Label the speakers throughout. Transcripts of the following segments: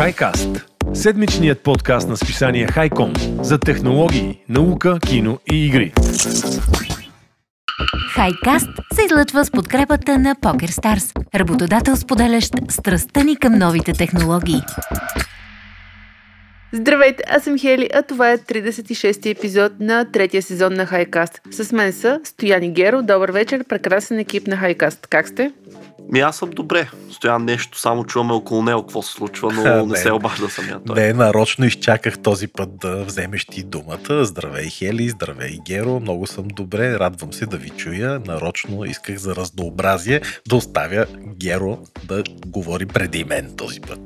Speaker 1: HiCast – седмичният подкаст на списание Хайком за технологии, наука, кино и игри.
Speaker 2: Хайкаст се излъчва с подкрепата на PokerStars, работодател споделящ страстта ни към новите технологии.
Speaker 3: Здравейте, аз съм Хели, а това е 36-ти епизод на третия сезон на Хайкаст. С мен са Стояни Геро. Добър вечер, прекрасен екип на Хайкаст. Как сте?
Speaker 4: Ми аз съм добре. Стоян нещо, само чуваме около него какво се случва, но не се обажда самия той.
Speaker 5: Не, нарочно изчаках този път да вземеш ти думата. Здравей, Хели, здравей, Геро. Много съм добре, радвам се да ви чуя. Нарочно исках за разнообразие да оставя Геро да говори преди мен този път.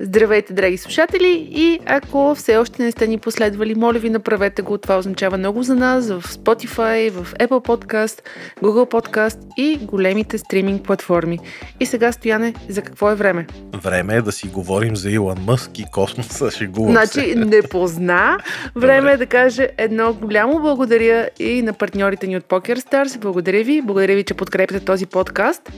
Speaker 3: Здравейте, драги слушатели и ако все още не сте ни последвали, моля ви направете го. Това означава много за нас в Spotify, в Apple Podcast, Google Podcast и големите стриминг платформи. И сега, Стояне, за какво е време?
Speaker 5: Време е да си говорим за Илон Мъск и космоса. Шегувам
Speaker 3: Значи
Speaker 5: се.
Speaker 3: не позна. Време е да каже едно голямо благодаря и на партньорите ни от PokerStars. Благодаря ви. Благодаря ви, че подкрепяте този подкаст.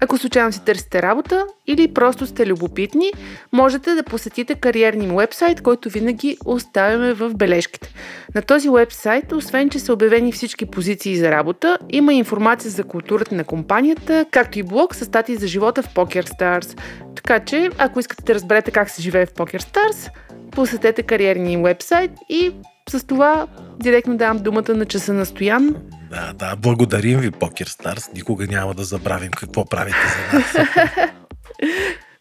Speaker 3: Ако случайно си търсите работа или просто сте любопитни, можете да посетите кариерния вебсайт, който винаги оставяме в бележките. На този вебсайт, освен че са обявени всички позиции за работа, има информация за културата на компанията, както и блог с статии за живота в PokerStars. Така че, ако искате да разберете как се живее в PokerStars, посетете кариерния вебсайт и с това директно давам думата на часа на Стоян.
Speaker 5: Да, да, благодарим ви, Покер Старс. Никога няма да забравим какво правите за нас.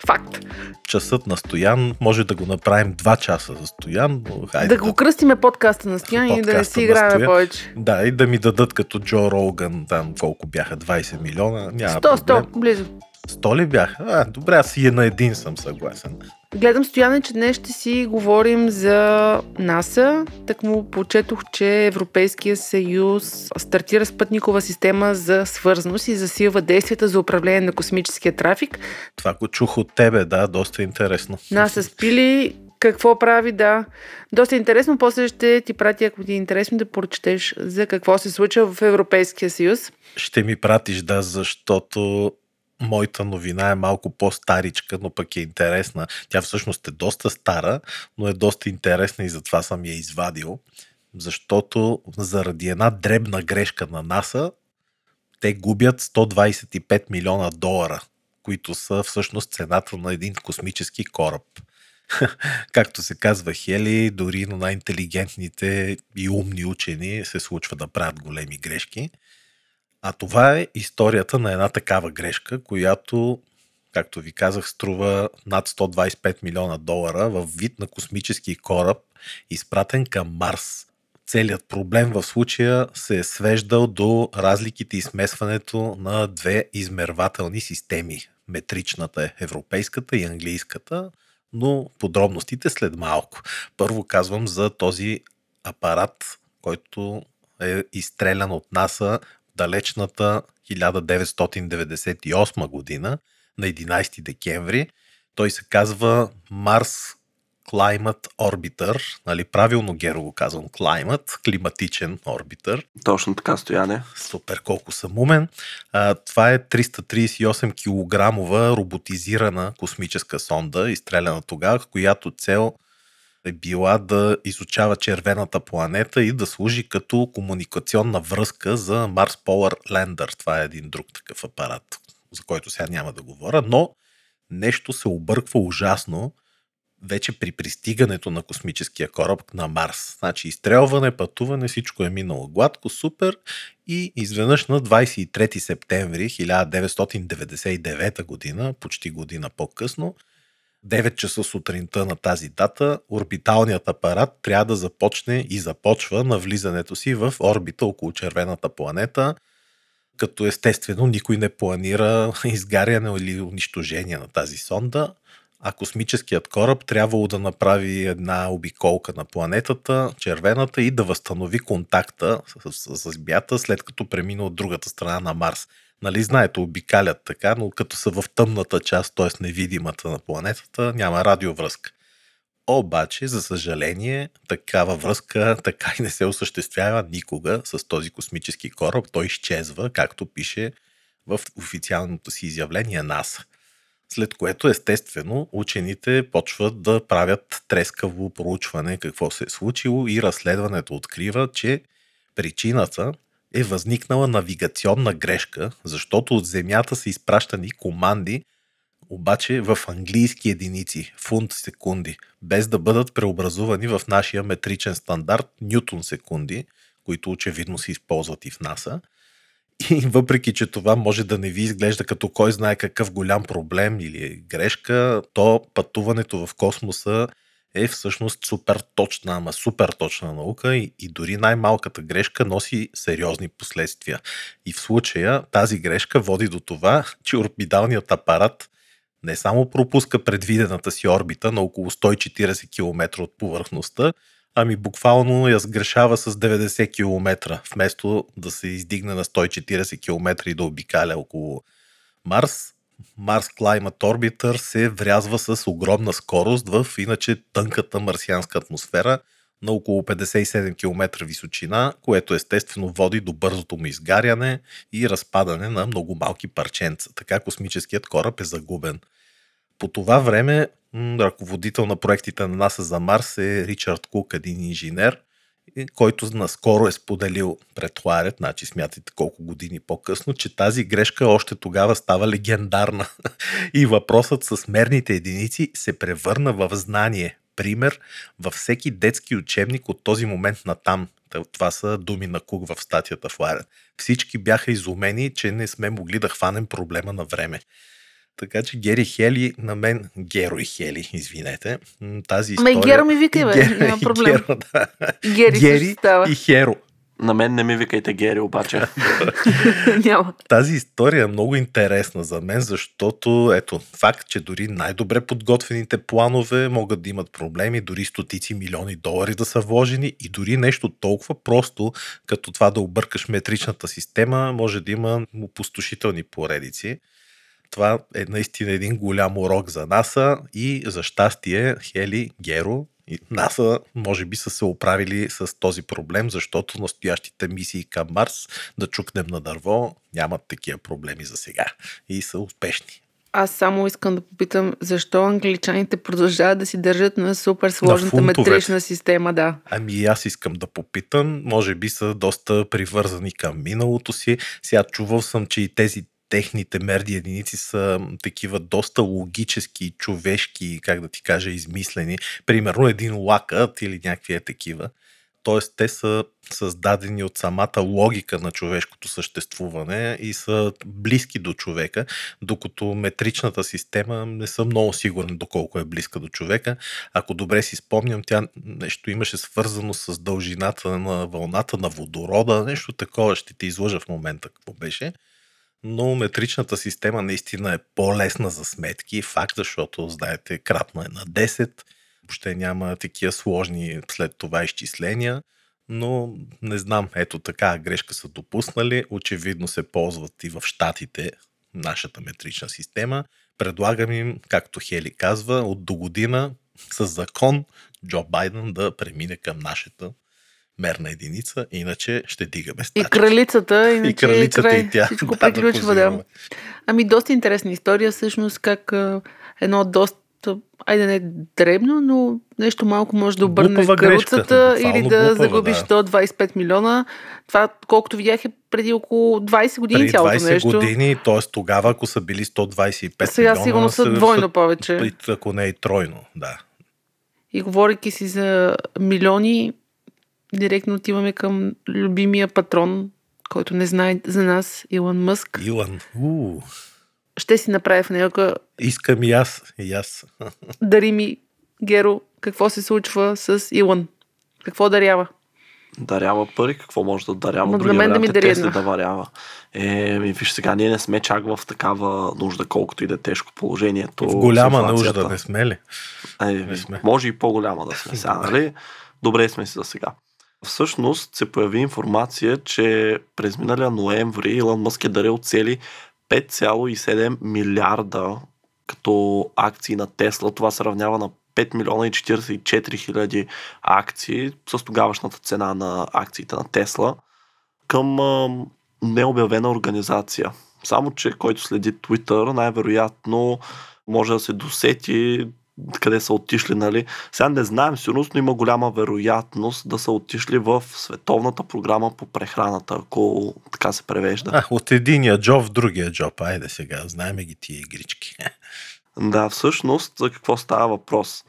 Speaker 3: Факт.
Speaker 5: Часът на Стоян, може да го направим два часа за Стоян, но хайде
Speaker 3: Да го кръстиме подкаста на Стоян и да не
Speaker 5: Подкаста
Speaker 3: си играем повече.
Speaker 5: Да, и да ми дадат като Джо Роган, там колко бяха, 20 милиона, няма
Speaker 3: 100,
Speaker 5: проблем.
Speaker 3: 100, близо.
Speaker 5: 100 ли бяха? А, добре, аз и на един съм съгласен.
Speaker 3: Гледам Стояне, че днес ще си говорим за НАСА. Так му почетох, че Европейския съюз стартира спътникова система за свързаност и засилва действията за управление на космическия трафик.
Speaker 5: Това го чух от тебе, да, доста интересно.
Speaker 3: НАСА спили какво прави, да. Доста интересно. После ще ти пратя, ако ти е интересно, да прочетеш за какво се случва в Европейския съюз.
Speaker 5: Ще ми пратиш, да, защото моята новина е малко по-старичка, но пък е интересна. Тя всъщност е доста стара, но е доста интересна и затова съм я извадил. Защото заради една дребна грешка на НАСА, те губят 125 милиона долара, които са всъщност цената на един космически кораб. Както се казва Хели, дори на най-интелигентните и умни учени се случва да правят големи грешки. А това е историята на една такава грешка, която, както ви казах, струва над 125 милиона долара в вид на космически кораб, изпратен към Марс. Целият проблем в случая се е свеждал до разликите и смесването на две измервателни системи. Метричната е европейската и английската, но подробностите след малко. Първо казвам за този апарат, който е изстрелян от НАСА далечната 1998 година на 11 декември. Той се казва Mars Climate Orbiter, нали, правилно Геро го казвам, Climate, климатичен орбитър.
Speaker 4: Точно така, Стояне.
Speaker 5: Супер, колко съм умен. А, това е 338 килограмова роботизирана космическа сонда, изстреляна тогава, която цел е била да изучава червената планета и да служи като комуникационна връзка за Mars Polar Lander. Това е един друг такъв апарат, за който сега няма да говоря, но нещо се обърква ужасно вече при пристигането на космическия кораб на Марс. Значи изстрелване, пътуване, всичко е минало гладко, супер и изведнъж на 23 септември 1999 година, почти година по-късно, 9 часа сутринта на тази дата, орбиталният апарат трябва да започне и започва на влизането си в орбита около червената планета, като естествено никой не планира изгаряне или унищожение на тази сонда, а космическият кораб трябвало да направи една обиколка на планетата, червената, и да възстанови контакта с, с, с бята, след като премина от другата страна на Марс. Нали знаете, обикалят така, но като са в тъмната част, т.е. невидимата на планетата, няма радиовръзка. Обаче, за съжаление, такава връзка така и не се осъществява никога с този космически кораб. Той изчезва, както пише в официалното си изявление НАСА. След което, естествено, учените почват да правят трескаво проучване какво се е случило и разследването открива, че причината е възникнала навигационна грешка, защото от Земята са изпращани команди, обаче в английски единици, фунт секунди, без да бъдат преобразувани в нашия метричен стандарт нютон секунди, които очевидно се използват и в НАСА. И въпреки, че това може да не ви изглежда като кой знае какъв голям проблем или грешка, то пътуването в космоса е всъщност супер точна, ама супер точна наука и, и дори най-малката грешка носи сериозни последствия. И в случая тази грешка води до това, че орбиталният апарат не само пропуска предвидената си орбита на около 140 км от повърхността, ами буквално я сгрешава с 90 км, вместо да се издигне на 140 км и да обикаля около Марс. Mars Climate Orbiter се врязва с огромна скорост в иначе тънката марсианска атмосфера на около 57 км височина, което естествено води до бързото му изгаряне и разпадане на много малки парченца. Така космическият кораб е загубен. По това време ръководител на проектите на НАСА за Марс е Ричард Кук, един инженер, който наскоро е споделил пред Ларет, значи смятайте колко години по-късно, че тази грешка още тогава става легендарна. И въпросът с мерните единици се превърна в знание. Пример във всеки детски учебник от този момент на там. Това са думи на Кук в статията в Ларет. Всички бяха изумени, че не сме могли да хванем проблема на време. Така че Гери Хели, на мен, Геро и Хели, извинете, тази история...
Speaker 3: Ме Геро ми вика, бе, Геро, няма проблем.
Speaker 5: Геро, да.
Speaker 3: Гери,
Speaker 5: Гери
Speaker 3: става.
Speaker 5: и Херо.
Speaker 4: На мен не ми викайте Гери, обаче.
Speaker 3: няма.
Speaker 5: Тази история е много интересна за мен, защото ето, факт, че дори най-добре подготвените планове могат да имат проблеми, дори стотици милиони долари да са вложени и дори нещо толкова просто, като това да объркаш метричната система, може да има опустошителни поредици. Това е наистина един голям урок за НАСА и за щастие Хели, Геро НАСА може би са се оправили с този проблем, защото настоящите мисии към Марс да чукнем на дърво нямат такива проблеми за сега и са успешни.
Speaker 3: Аз само искам да попитам, защо англичаните продължават да си държат на супер сложната метрична система, да.
Speaker 5: Ами аз искам да попитам, може би са доста привързани към миналото си. Сега чувал съм, че и тези техните мерни единици са такива доста логически, човешки, как да ти кажа, измислени. Примерно един лакът или някакви е такива. Тоест, те са създадени от самата логика на човешкото съществуване и са близки до човека, докато метричната система не съм много сигурен доколко е близка до човека. Ако добре си спомням, тя нещо имаше свързано с дължината на вълната на водорода, нещо такова, ще ти излъжа в момента какво беше но метричната система наистина е по-лесна за сметки. Факт, защото, знаете, кратно е на 10, въобще няма такива сложни след това изчисления, но не знам, ето така грешка са допуснали. Очевидно се ползват и в Штатите нашата метрична система. Предлагам им, както Хели казва, от до година с закон Джо Байден да премине към нашата мерна единица, иначе ще дигаме
Speaker 3: И
Speaker 5: стачки.
Speaker 3: кралицата, иначе
Speaker 5: И кралицата
Speaker 3: край,
Speaker 5: и тя.
Speaker 3: Всичко
Speaker 5: Да,
Speaker 3: приключва, да. Ами, доста интересна история, всъщност, как едно доста, айде не дребно, но нещо малко може да обърне
Speaker 5: Глупава
Speaker 3: каруцата или да
Speaker 5: глупава,
Speaker 3: загубиш
Speaker 5: да.
Speaker 3: до 25 милиона. Това, колкото видях, е преди около 20 години
Speaker 5: Преди
Speaker 3: цялото
Speaker 5: 20
Speaker 3: нещо.
Speaker 5: години, т.е. тогава, ако са били 125
Speaker 3: Сега
Speaker 5: милиона,
Speaker 3: сигурно са
Speaker 5: са-
Speaker 3: двойно повече.
Speaker 5: са- Ако не и тройно, да.
Speaker 3: И говорейки си за милиони, директно отиваме към любимия патрон, който не знае за нас, Илон Мъск.
Speaker 5: Илан, уу,
Speaker 3: Ще си направи в него
Speaker 5: искам и аз, и аз.
Speaker 3: дари ми, Геро, какво се случва с Илон? Какво дарява?
Speaker 4: Дарява пари, какво може да дарява?
Speaker 3: На
Speaker 4: Другия
Speaker 3: мен да ми
Speaker 4: е
Speaker 3: дари една.
Speaker 4: да варява. Е, ми, виж сега, ние не сме чак в такава нужда, колкото и да е тежко положението.
Speaker 5: В голяма нужда не сме ли?
Speaker 4: Е,
Speaker 5: Не сме.
Speaker 4: може и по-голяма да сме сега, нали? Добре сме си за сега. Всъщност се появи информация, че през миналия ноември Илон Мъск е дарил цели 5,7 милиарда като акции на Тесла. Това се равнява на 5 милиона и 44 хиляди акции с тогавашната цена на акциите на Тесла към необявена организация. Само, че който следи Twitter, най-вероятно може да се досети къде са отишли, нали. Сега не знаем сигурно, но има голяма вероятност да са отишли в световната програма по прехраната, ако така се превежда.
Speaker 5: А, от единия джоб в другия джоб. Айде сега, знаеме ги тия игрички.
Speaker 4: Да, всъщност за какво става въпрос?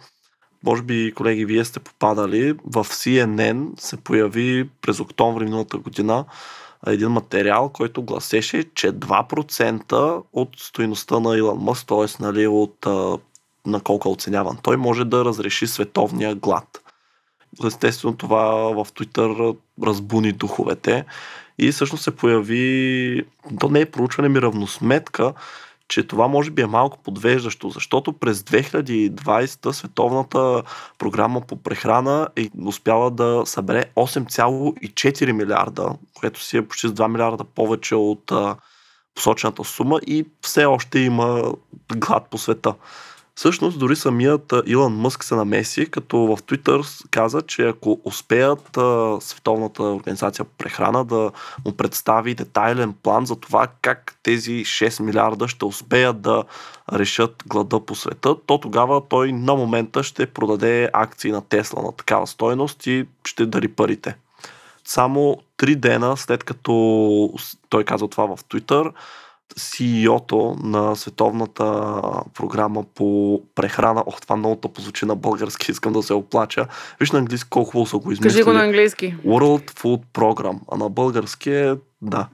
Speaker 4: Може би, колеги, вие сте попадали. В CNN се появи през октомври миналата година един материал, който гласеше, че 2% от стоиността на Илон Мъск, т.е. Нали, от на колко е оценяван, той може да разреши световния глад. Естествено, това в Twitter разбуни духовете и всъщност се появи, то не е проучване ми равносметка, че това може би е малко подвеждащо, защото през 2020 световната програма по прехрана е успяла да събере 8,4 милиарда, което си е почти с 2 милиарда повече от посочената сума и все още има глад по света. Всъщност дори самият Илон Мъск се намеси, като в Twitter каза, че ако успеят Световната организация прехрана да му представи детайлен план за това как тези 6 милиарда ще успеят да решат глада по света, то тогава той на момента ще продаде акции на Тесла на такава стойност и ще дари парите. Само три дена след като той каза това в Twitter, CEO-то на световната програма по прехрана. Ох, това много тъпо звучи на български, искам да се оплача. Виж на английски колко хубаво са го измислили.
Speaker 3: Кажи го на английски.
Speaker 4: World Food Program, а на български е, да.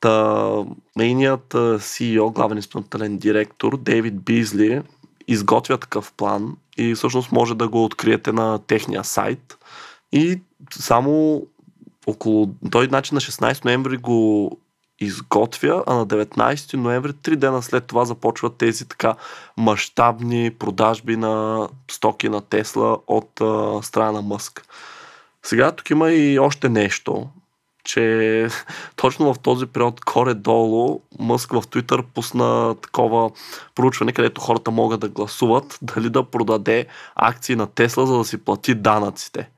Speaker 4: Та, нейният CEO, главен изпълнителен директор, Дейвид Бизли, изготвя такъв план и всъщност може да го откриете на техния сайт. И само около... Той значи на 16 ноември го изготвя, а на 19 ноември, три дена след това започват тези така мащабни продажби на стоки на Тесла от а, страна на Мъск. Сега тук има и още нещо, че точно в този период горе-долу Мъск в Твитър пусна такова проучване, където хората могат да гласуват дали да продаде акции на Тесла, за да си плати данъците.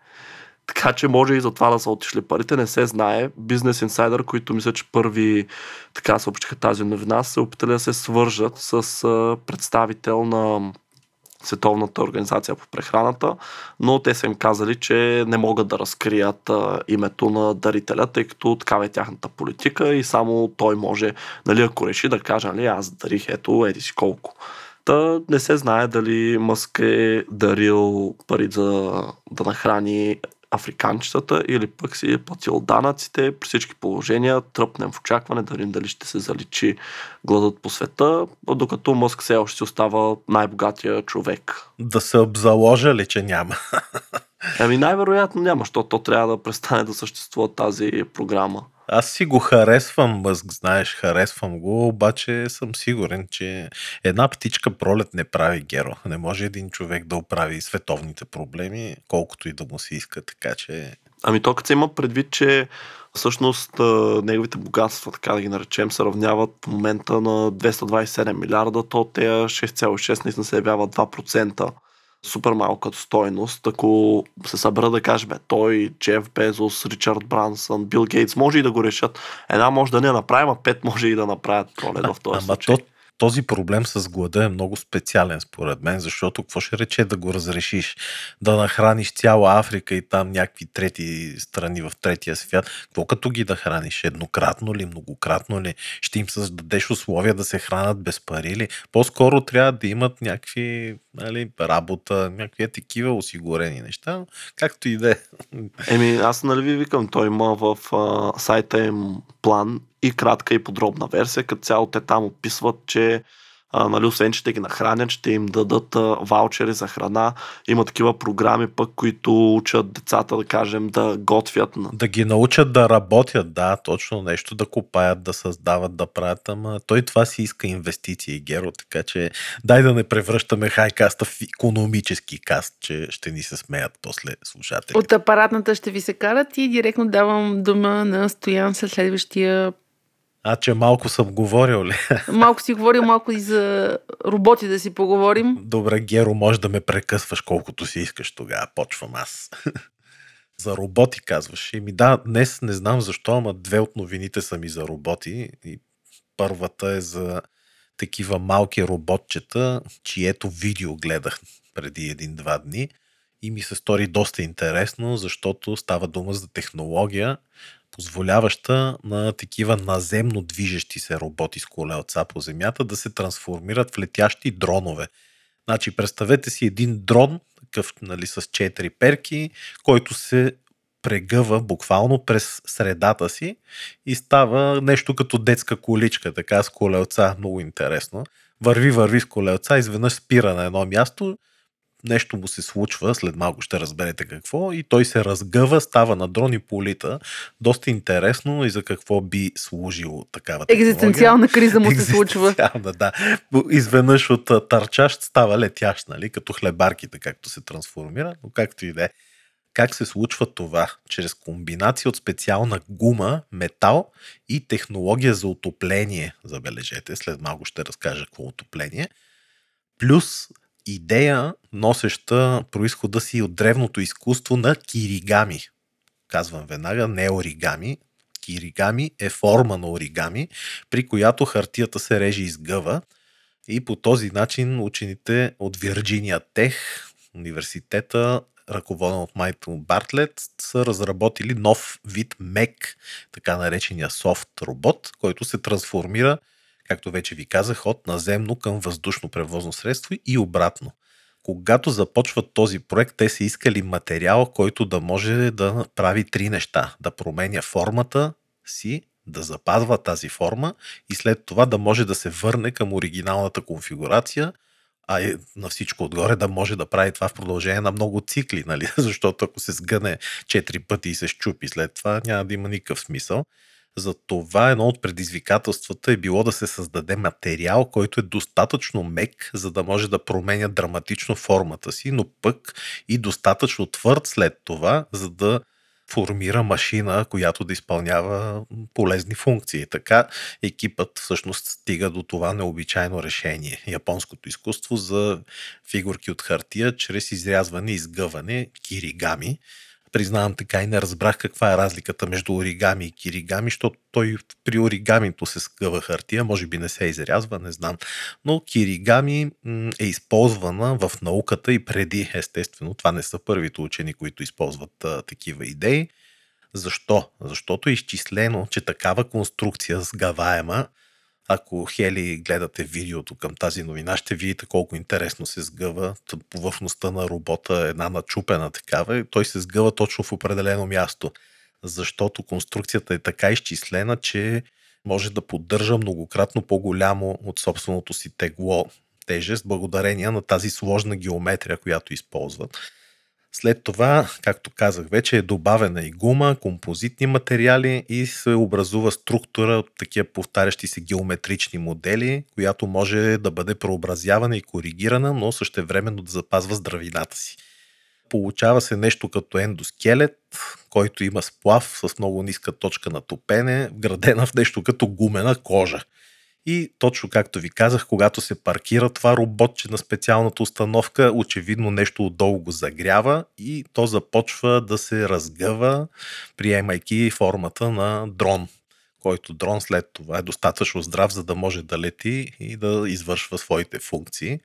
Speaker 4: Така че може и за това да са отишли парите, не се знае. Бизнес инсайдър, които мисля, че първи така съобщиха тази новина, се опитали да се свържат с представител на Световната организация по прехраната, но те са им казали, че не могат да разкрият а, името на дарителя, тъй като такава е тяхната политика и само той може, нали, ако реши да каже, нали, аз дарих ето, еди си колко. Та не се знае дали Мъск е дарил пари за да нахрани африканчетата или пък си е платил данъците. При всички положения тръпнем в очакване да видим дали ще се заличи гладът по света, докато Мъск все още си остава най-богатия човек.
Speaker 5: Да се обзаложа ли, че няма?
Speaker 4: Ами най-вероятно няма, защото то трябва да престане да съществува тази програма.
Speaker 5: Аз си го харесвам, Мъск, знаеш, харесвам го, обаче съм сигурен, че една птичка пролет не прави геро. Не може един човек да оправи световните проблеми, колкото и да му се иска, така че...
Speaker 4: Ами то като се има предвид, че всъщност неговите богатства, така да ги наречем, се равняват в момента на 227 милиарда, то те 6,6 наистина се явява 2% супер малка стойност. Ако се събера да кажем той, Джеф Безос, Ричард Брансън, Бил Гейтс, може и да го решат. Една може да не направим, а пет може и да направят пролет в този
Speaker 5: Ама
Speaker 4: случай.
Speaker 5: то, този проблем с глада е много специален според мен, защото какво ще рече да го разрешиш? Да нахраниш цяла Африка и там някакви трети страни в третия свят. Какво като ги да храниш? Еднократно ли, многократно ли? Ще им създадеш условия да се хранат без пари ли? По-скоро трябва да имат някакви нали, работа, някакви такива осигурени неща, както и да е.
Speaker 4: Еми, аз нали ви викам, той има в а, сайта им план и кратка и подробна версия, като цяло те там описват, че а, нали, освен, че ще ги нахранят, ще им дадат а, ваучери за храна. Има такива програми пък, които учат децата, да кажем, да готвят. На...
Speaker 5: Да ги научат да работят, да, точно нещо, да купаят, да създават, да правят, ама той това си иска инвестиции, Геро, така че дай да не превръщаме хайкаста в економически каст, че ще ни се смеят после слушатели.
Speaker 3: От апаратната ще ви се карат и директно давам дума на Стоян след следващия
Speaker 5: А, че малко съм говорил ли?
Speaker 3: Малко си говорил, малко и за роботи да си поговорим.
Speaker 5: Добре, Геро, може да ме прекъсваш колкото си искаш тогава. Почвам аз. за роботи казваш. И ми да, днес не знам защо, ама две от новините са ми за роботи. И първата е за такива малки роботчета, чието видео гледах преди един-два дни и ми се стори доста интересно, защото става дума за технология, позволяваща на такива наземно движещи се роботи с колелца по земята да се трансформират в летящи дронове. Значи, представете си един дрон, такъв нали, с четири перки, който се прегъва буквално през средата си и става нещо като детска количка, така с колелца, много интересно. Върви, върви с колелца, изведнъж спира на едно място, нещо му се случва, след малко ще разберете какво, и той се разгъва, става на дрон и полита. Доста интересно и за какво би служило такава технология.
Speaker 3: Екзистенциална криза му се случва.
Speaker 5: Да. Изведнъж от търчащ става летящ, нали? като хлебарките, както се трансформира, но както и да е. Как се случва това? Чрез комбинация от специална гума, метал и технология за отопление, забележете, след малко ще разкажа какво е отопление, плюс идея, носеща происхода си от древното изкуство на киригами. Казвам веднага, не оригами. Киригами е форма на оригами, при която хартията се реже и сгъва. И по този начин учените от Вирджиния Тех, университета, ръководен от Майтъл Бартлет, са разработили нов вид мек, така наречения софт робот, който се трансформира както вече ви казах, от наземно към въздушно превозно средство и обратно. Когато започват този проект, те са искали материал, който да може да прави три неща. Да променя формата си, да запазва тази форма и след това да може да се върне към оригиналната конфигурация, а на всичко отгоре да може да прави това в продължение на много цикли, нали? защото ако се сгъне четири пъти и се щупи след това, няма да има никакъв смисъл. За това едно от предизвикателствата е било да се създаде материал, който е достатъчно мек, за да може да променя драматично формата си, но пък и достатъчно твърд след това, за да формира машина, която да изпълнява полезни функции. Така екипът всъщност стига до това необичайно решение. Японското изкуство за фигурки от хартия чрез изрязване и изгъване киригами признавам така и не разбрах каква е разликата между оригами и киригами, защото той при оригамито се скъва хартия, може би не се изрязва, не знам. Но киригами е използвана в науката и преди, естествено. Това не са първите учени, които използват а, такива идеи. Защо? Защото е изчислено, че такава конструкция сгаваема ако Хели гледате видеото към тази новина, ще видите колко интересно се сгъва повърхността на робота, една начупена такава, той се сгъва точно в определено място. Защото конструкцията е така изчислена, че може да поддържа многократно по-голямо от собственото си тегло тежест, благодарение на тази сложна геометрия, която използват. След това, както казах вече, е добавена и гума, композитни материали и се образува структура от такива повтарящи се геометрични модели, която може да бъде преобразявана и коригирана, но същевременно да запазва здравината си. Получава се нещо като ендоскелет, който има сплав с много ниска точка на топене, вградена в нещо като гумена кожа. И точно както ви казах, когато се паркира това роботче на специалната установка, очевидно нещо отдолу го загрява и то започва да се разгъва, приемайки формата на дрон който дрон след това е достатъчно здрав, за да може да лети и да извършва своите функции.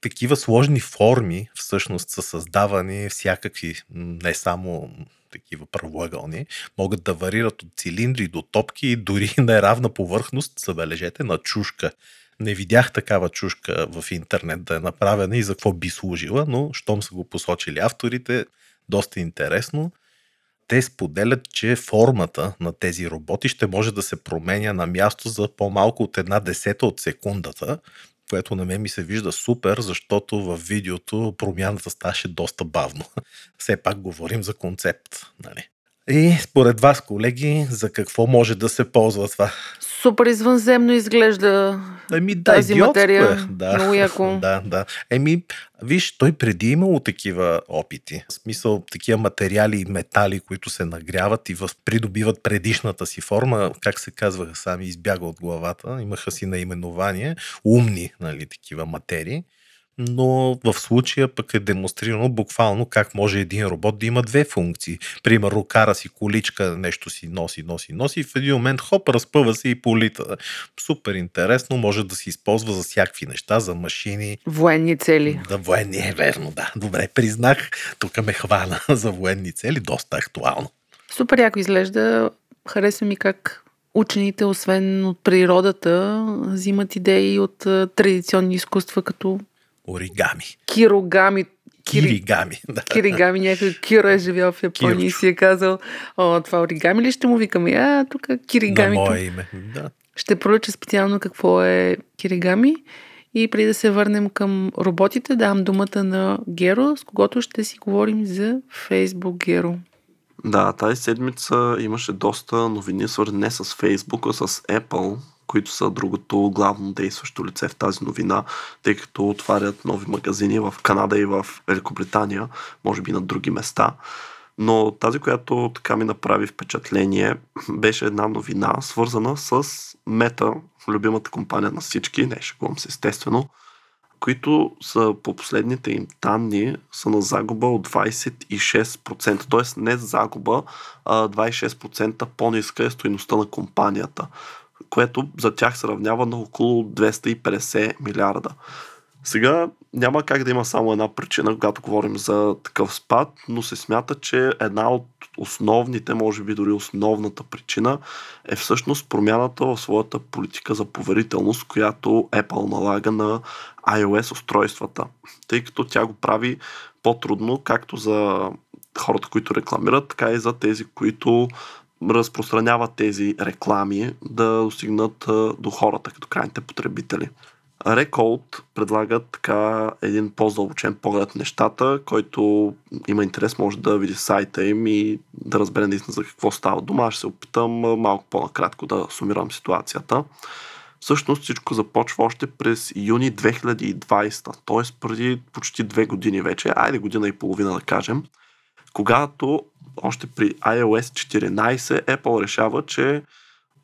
Speaker 5: Такива сложни форми всъщност са създавани всякакви, не само такива правоъгълни, могат да варират от цилиндри до топки и дори на равна повърхност, забележете, на чушка. Не видях такава чушка в интернет да е направена и за какво би служила, но щом са го посочили авторите, доста интересно. Те споделят, че формата на тези роботи ще може да се променя на място за по-малко от една десета от секундата, което на мен ми се вижда супер, защото в видеото промяната ставаше доста бавно. Все пак говорим за концепт. Нали? И според вас, колеги, за какво може да се ползва това?
Speaker 3: Супер извънземно изглежда
Speaker 5: Еми, да,
Speaker 3: тази
Speaker 5: идиотско
Speaker 3: материя.
Speaker 5: Е. Да.
Speaker 3: Много яко.
Speaker 5: да, да. Еми, виж, той преди е имало такива опити. В смисъл, такива материали и метали, които се нагряват и придобиват предишната си форма, как се казваха сами, избяга от главата, имаха си наименование, умни, нали, такива материи но в случая пък е демонстрирано буквално как може един робот да има две функции. Примерно кара си количка, нещо си носи, носи, носи и в един момент хоп, разпъва се и полита. Супер интересно, може да се използва за всякакви неща, за машини.
Speaker 3: Военни цели.
Speaker 5: Да, военни е верно, да. Добре, признах. Тук ме хвана за военни цели, доста актуално.
Speaker 3: Супер яко изглежда. Хареса ми как учените, освен от природата, взимат идеи от традиционни изкуства, като
Speaker 5: Оригами.
Speaker 3: кирогами. Кири...
Speaker 5: Киригами. Да.
Speaker 3: Киригами, някой Киро е живял в Япония и
Speaker 5: Кирчо.
Speaker 3: си е казал, о, това оригами ли ще му викаме? А, тук
Speaker 5: На
Speaker 3: киригамито.
Speaker 5: мое име. Да.
Speaker 3: Ще проуча специално какво е киригами. И преди да се върнем към роботите, давам думата на Геро, с когото ще си говорим за Facebook Геро.
Speaker 4: Да, тази седмица имаше доста новини, свързани не с Facebook, а с Apple, които са другото главно действащо лице в тази новина, тъй като отварят нови магазини в Канада и в Великобритания, може би на други места. Но тази, която така ми направи впечатление, беше една новина, свързана с Мета, любимата компания на всички, не шегувам се естествено, които са по последните им данни са на загуба от 26%. Т.е. не загуба, а 26% по-ниска е стоеността на компанията, което за тях се равнява на около 250 милиарда. Сега няма как да има само една причина, когато говорим за такъв спад, но се смята, че една от основните, може би дори основната причина е всъщност промяната в своята политика за поверителност, която Apple налага на iOS устройствата, тъй като тя го прави по-трудно както за хората, които рекламират, така и за тези, които разпространяват тези реклами да достигнат до хората, като крайните потребители. Recode предлага така един по-задълбочен поглед на нещата, който има интерес, може да види сайта им и да разбере наистина за какво става дума. Аз ще се опитам малко по-накратко да сумирам ситуацията. Всъщност всичко започва още през юни 2020, т.е. преди почти две години вече, айде година и половина да кажем, когато още при iOS 14 Apple решава, че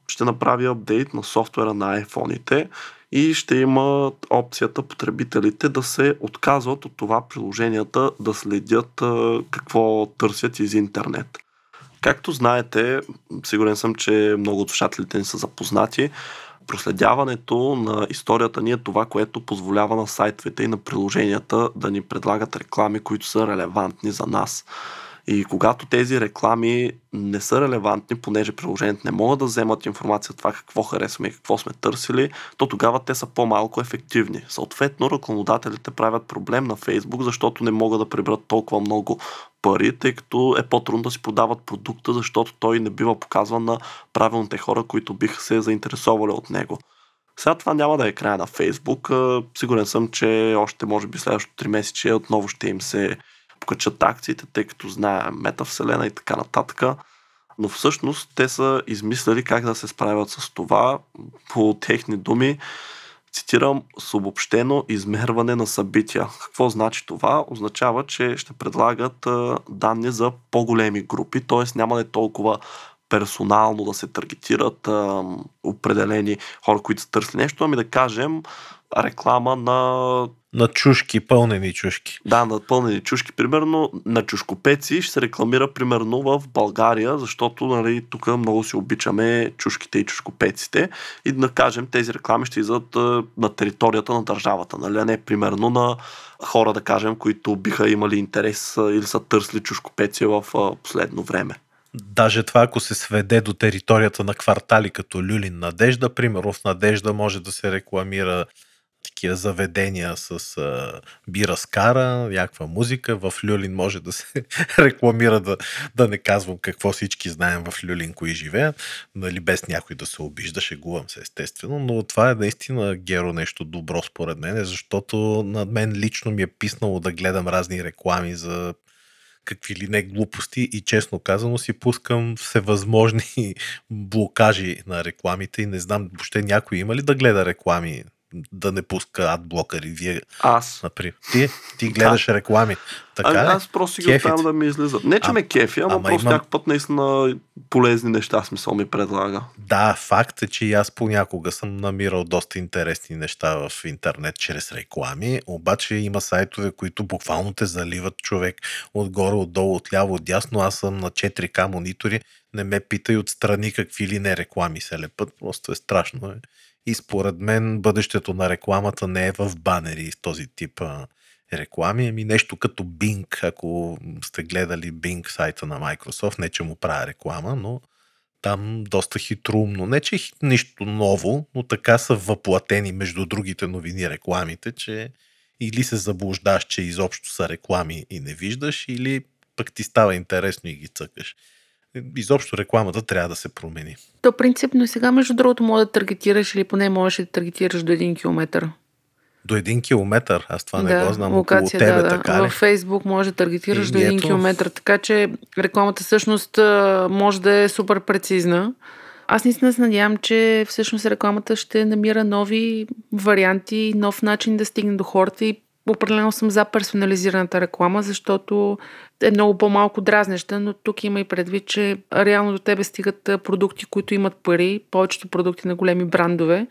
Speaker 4: ще направи апдейт на софтуера на iPhone-ите и ще имат опцията потребителите да се отказват от това приложенията да следят какво търсят из интернет. Както знаете, сигурен съм, че много от слушателите ни са запознати, проследяването на историята ни е това, което позволява на сайтовете и на приложенията да ни предлагат реклами, които са релевантни за нас. И когато тези реклами не са релевантни, понеже приложението не могат да вземат информация това какво харесваме и какво сме търсили, то тогава те са по-малко ефективни. Съответно, рекламодателите правят проблем на Фейсбук, защото не могат да приберат толкова много пари, тъй като е по-трудно да си продават продукта, защото той не бива показван на правилните хора, които биха се заинтересовали от него. Сега това няма да е края на Фейсбук. Сигурен съм, че още може би следващото 3 месече отново ще им се покачат акциите, тъй като знаем метавселена и така нататък. Но всъщност те са измислили как да се справят с това по техни думи. Цитирам с обобщено измерване на събития. Какво значи това? Означава, че ще предлагат данни за по-големи групи, т.е. няма да е толкова персонално да се таргетират а, определени хора, които са търсли нещо, ами да кажем реклама на
Speaker 5: На чушки, пълнени чушки.
Speaker 4: да, на пълнени чушки, примерно на чушкопеци ще се рекламира примерно в България, защото нали, тук много си обичаме чушките и чушкопеците и да кажем тези реклами ще излизат на територията на държавата, нали, а не примерно на хора, да кажем, които биха имали интерес или са търсли чушкопеци в последно време.
Speaker 5: Даже това, ако се сведе до територията на квартали като Люлин Надежда, примерно в Надежда може да се рекламира такива заведения с а, бира с кара, някаква музика. В Люлин може да се рекламира, да, да не казвам какво всички знаем в Люлин, кои живеят, нали, без някой да се обижда, шегувам се естествено, но това е наистина геро нещо добро според мен, защото на мен лично ми е писнало да гледам разни реклами за какви ли не глупости и честно казано си пускам всевъзможни блокажи на рекламите и не знам въобще някой има ли да гледа реклами да не пуска адблокъри? Вие,
Speaker 4: Аз.
Speaker 5: например. Ти, ти гледаш реклами. Така
Speaker 4: Ами,
Speaker 5: ли?
Speaker 4: аз просто ги оставям да ми излизат. Не, че
Speaker 5: А-
Speaker 4: ме кефи, ама,
Speaker 5: ама
Speaker 4: просто
Speaker 5: имам-
Speaker 4: някакъв път наистина полезни неща смисъл ми предлага.
Speaker 5: Да, факт е, че и аз понякога съм намирал доста интересни неща в интернет чрез реклами, обаче има сайтове, които буквално те заливат човек отгоре, отдолу, отляво, отдясно. Аз съм на 4К монитори, не ме питай отстрани какви ли не реклами се лепат, просто е страшно. Е. И според мен бъдещето на рекламата не е в банери в този тип а, реклами, ами нещо като Bing, ако сте гледали Bing сайта на Microsoft, не че му правя реклама, но там доста хитроумно. Не, че е нищо ново, но така са въплатени между другите новини рекламите, че или се заблуждаш, че изобщо са реклами и не виждаш, или пък ти става интересно и ги цъкаш. Изобщо рекламата трябва да се промени.
Speaker 3: То принципно и сега, между другото, може да таргетираш или поне можеш да таргетираш до един километър.
Speaker 5: До един километър, аз това не
Speaker 3: да,
Speaker 5: го знам
Speaker 3: локация,
Speaker 5: около тебе,
Speaker 3: да, да.
Speaker 5: така ли?
Speaker 3: Във Фейсбук може да таргетираш
Speaker 5: Еми,
Speaker 3: до един
Speaker 5: ето.
Speaker 3: километър, така че рекламата всъщност може да е супер прецизна. Аз наистина се надявам, че всъщност рекламата ще намира нови варианти, нов начин да стигне до хората и определено съм за персонализираната реклама, защото е много по-малко дразнеща, но тук има и предвид, че реално до тебе стигат продукти, които имат пари, повечето продукти на големи брандове,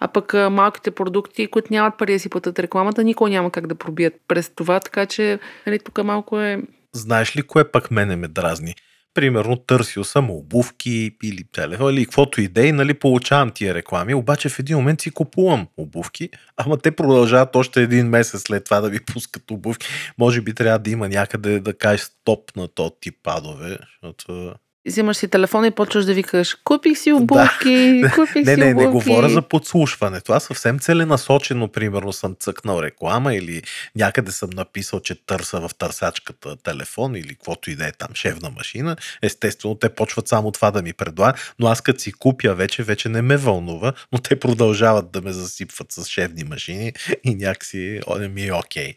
Speaker 3: а пък малките продукти, които нямат пари да си платят рекламата, никой няма как да пробият през това, така че нали, тук малко е...
Speaker 5: Знаеш ли кое пък мене ме дразни? Примерно търсил съм обувки или телефон или каквото и да е, нали, получавам тия реклами, обаче в един момент си купувам обувки, ама те продължават още един месец след това да ви пускат обувки. Може би трябва да има някъде да кажеш стоп на този тип падове, защото...
Speaker 3: Взимаш си телефона и почваш да викаш купих си обувки, купих
Speaker 5: Не,
Speaker 3: си
Speaker 5: не,
Speaker 3: обувки.
Speaker 5: не говоря за подслушването. Аз съвсем целенасочено, примерно, съм цъкнал реклама или някъде съм написал, че търса в търсачката телефон или каквото и да е там, шевна машина. Естествено, те почват само това да ми предлагат, но аз като си купя вече, вече не ме вълнува, но те продължават да ме засипват с шевни машини и някакси не ми е окей.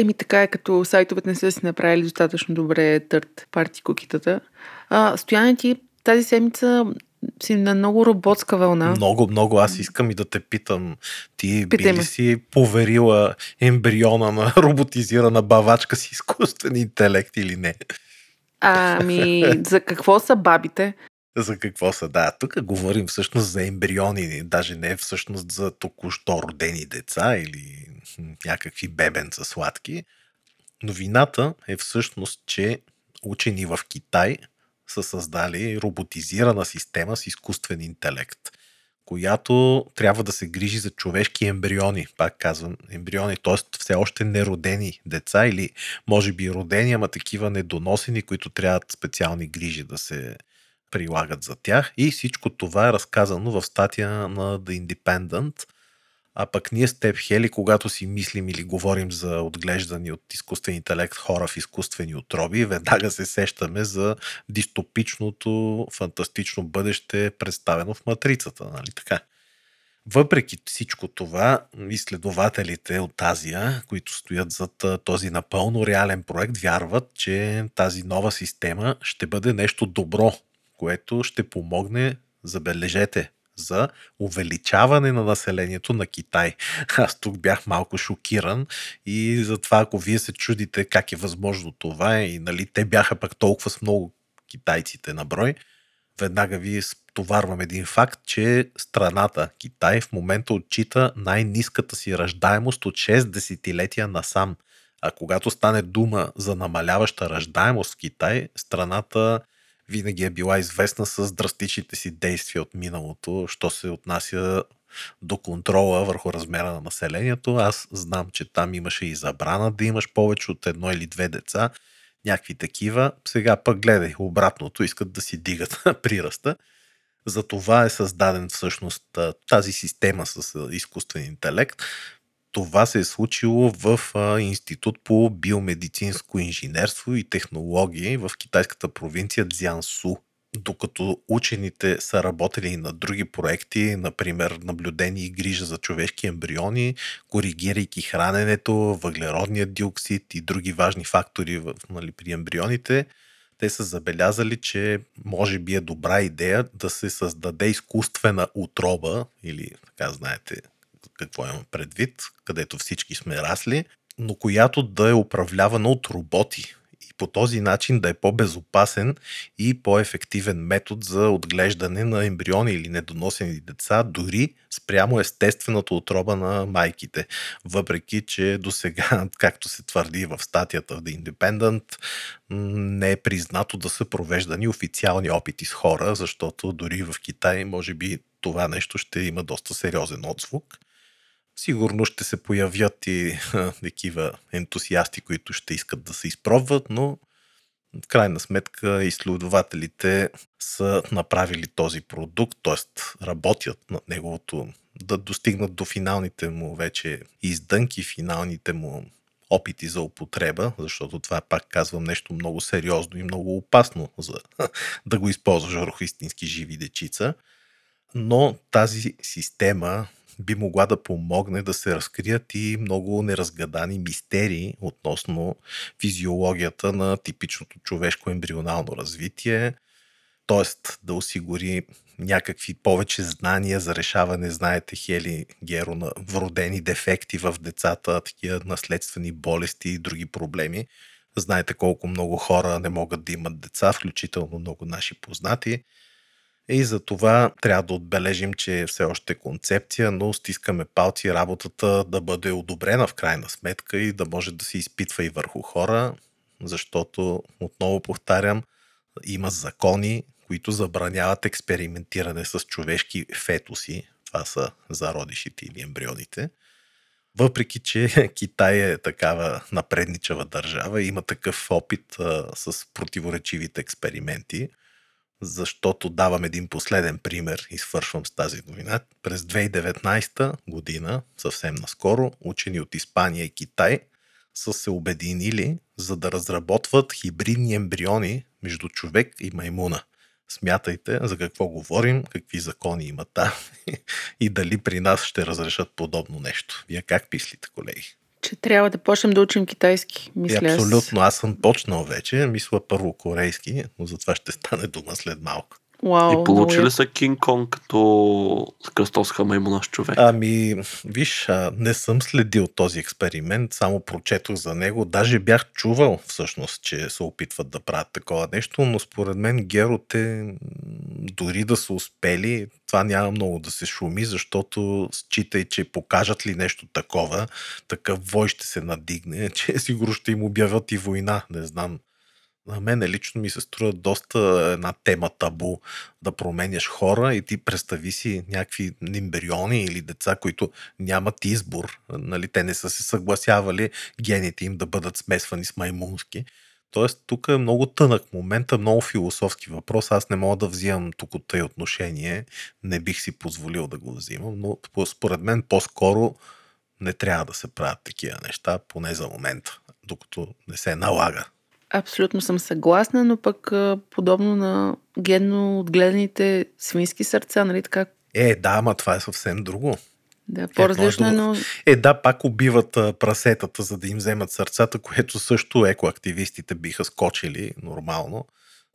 Speaker 3: Еми така е, като сайтовете не са си направили достатъчно добре търт парти кукитата. А, Стояне ти тази седмица си на много роботска вълна.
Speaker 5: Много, много. Аз искам и да те питам. Ти би
Speaker 3: Питай
Speaker 5: ли
Speaker 3: ме.
Speaker 5: си поверила ембриона на роботизирана бавачка с изкуствен интелект или не?
Speaker 3: Ами, за какво са бабите?
Speaker 5: За какво са? Да, тук говорим всъщност за ембриони, даже не всъщност за току-що родени деца или някакви бебенца сладки. Новината е всъщност, че учени в Китай са създали роботизирана система с изкуствен интелект, която трябва да се грижи за човешки ембриони, пак казвам, ембриони, т.е. все още неродени деца или може би родени, ама такива недоносени, които трябват специални грижи да се прилагат за тях. И всичко това е разказано в статия на The Independent. А пък ние с теб, Хели, когато си мислим или говорим за отглеждани от изкуствен интелект хора в изкуствени отроби, веднага се сещаме за дистопичното, фантастично бъдеще, представено в матрицата, нали така? Въпреки всичко това, изследователите от Азия, които стоят зад този напълно реален проект, вярват, че тази нова система ще бъде нещо добро, което ще помогне, забележете, за увеличаване на населението на Китай. Аз тук бях малко шокиран и затова, ако вие се чудите как е възможно това и нали, те бяха пък толкова с много китайците на брой, веднага ви стоварвам един факт, че страната Китай в момента отчита най-низката си раждаемост от 6 десетилетия насам. А когато стане дума за намаляваща раждаемост в Китай, страната винаги е била известна с драстичните си действия от миналото, що се отнася до контрола върху размера на населението. Аз знам, че там имаше и забрана да имаш повече от едно или две деца, някакви такива. Сега пък гледай, обратното, искат да си дигат приръста. За това е създаден всъщност тази система с изкуствен интелект. Това се е случило в а, Институт по биомедицинско инженерство и технологии в китайската провинция Цзянсу. Докато учените са работили и на други проекти, например наблюдение и грижа за човешки ембриони, коригирайки храненето, въглеродния диоксид и други важни фактори в, нали, при ембрионите, те са забелязали, че може би е добра идея да се създаде изкуствена отроба, или така знаете, какво имам предвид, където всички сме расли, но която да е управлявана от роботи и по този начин да е по-безопасен и по-ефективен метод за отглеждане на ембриони или недоносени деца, дори спрямо естествената отроба на майките. Въпреки, че до сега, както се твърди в статията в The Independent, не е признато да са провеждани официални опити с хора, защото дори в Китай може би това нещо ще има доста сериозен отзвук. Сигурно ще се появят и такива ентусиасти, които ще искат да се изпробват, но в крайна сметка изследователите са направили този продукт, т.е. работят над неговото, да достигнат до финалните му вече издънки, финалните му опити за употреба, защото това пак казвам нещо много сериозно и много опасно за да го използваш върху истински живи дечица. Но тази система би могла да помогне да се разкрият и много неразгадани мистерии относно физиологията на типичното човешко ембрионално развитие, т.е. да осигури някакви повече знания за решаване, знаете, Хели Геро, на вродени дефекти в децата, такива наследствени болести и други проблеми. Знаете колко много хора не могат да имат деца, включително много наши познати. И за това трябва да отбележим, че е все още концепция, но стискаме палци работата да бъде одобрена в крайна сметка и да може да се изпитва и върху хора, защото, отново повтарям, има закони, които забраняват експериментиране с човешки фетуси. Това са зародишите или ембрионите. Въпреки, че Китай е такава напредничава държава, има такъв опит а, с противоречивите експерименти – защото давам един последен пример и свършвам с тази новина. През 2019 година, съвсем наскоро, учени от Испания и Китай са се обединили за да разработват хибридни ембриони между човек и маймуна. Смятайте за какво говорим, какви закони има там и дали при нас ще разрешат подобно нещо. Вие как мислите, колеги?
Speaker 3: Че трябва да почнем да учим китайски, мисля.
Speaker 5: Абсолютно, аз съм почнал вече. Мисля първо корейски, но за това ще стане дума след малко.
Speaker 3: Вау,
Speaker 4: и получи ли се Кинг Конг като кръстосха маймуна с човек?
Speaker 5: Ами, виж, не съм следил този експеримент, само прочетох за него. Даже бях чувал всъщност, че се опитват да правят такова нещо, но според мен героте, дори да са успели, това няма много да се шуми, защото считай, че покажат ли нещо такова, такъв вой ще се надигне, че сигурно ще им обявят и война. Не знам на мен лично ми се струва доста една тема табу да променяш хора и ти представи си някакви нимбриони или деца, които нямат избор. Нали, те не са се съгласявали гените им да бъдат смесвани с маймунски. Тоест, тук е много тънък момент, много философски въпрос. Аз не мога да взимам тук от тъй отношение. Не бих си позволил да го взимам, но според мен по-скоро не трябва да се правят такива неща, поне за момента, докато не се налага.
Speaker 3: Абсолютно съм съгласна, но пък подобно на генно отгледаните свински сърца, нали така?
Speaker 5: Е, да, ама това е съвсем друго.
Speaker 3: Да, по-различно е, но...
Speaker 5: Е, да, пак убиват а, прасетата, за да им вземат сърцата, което също екоактивистите биха скочили нормално.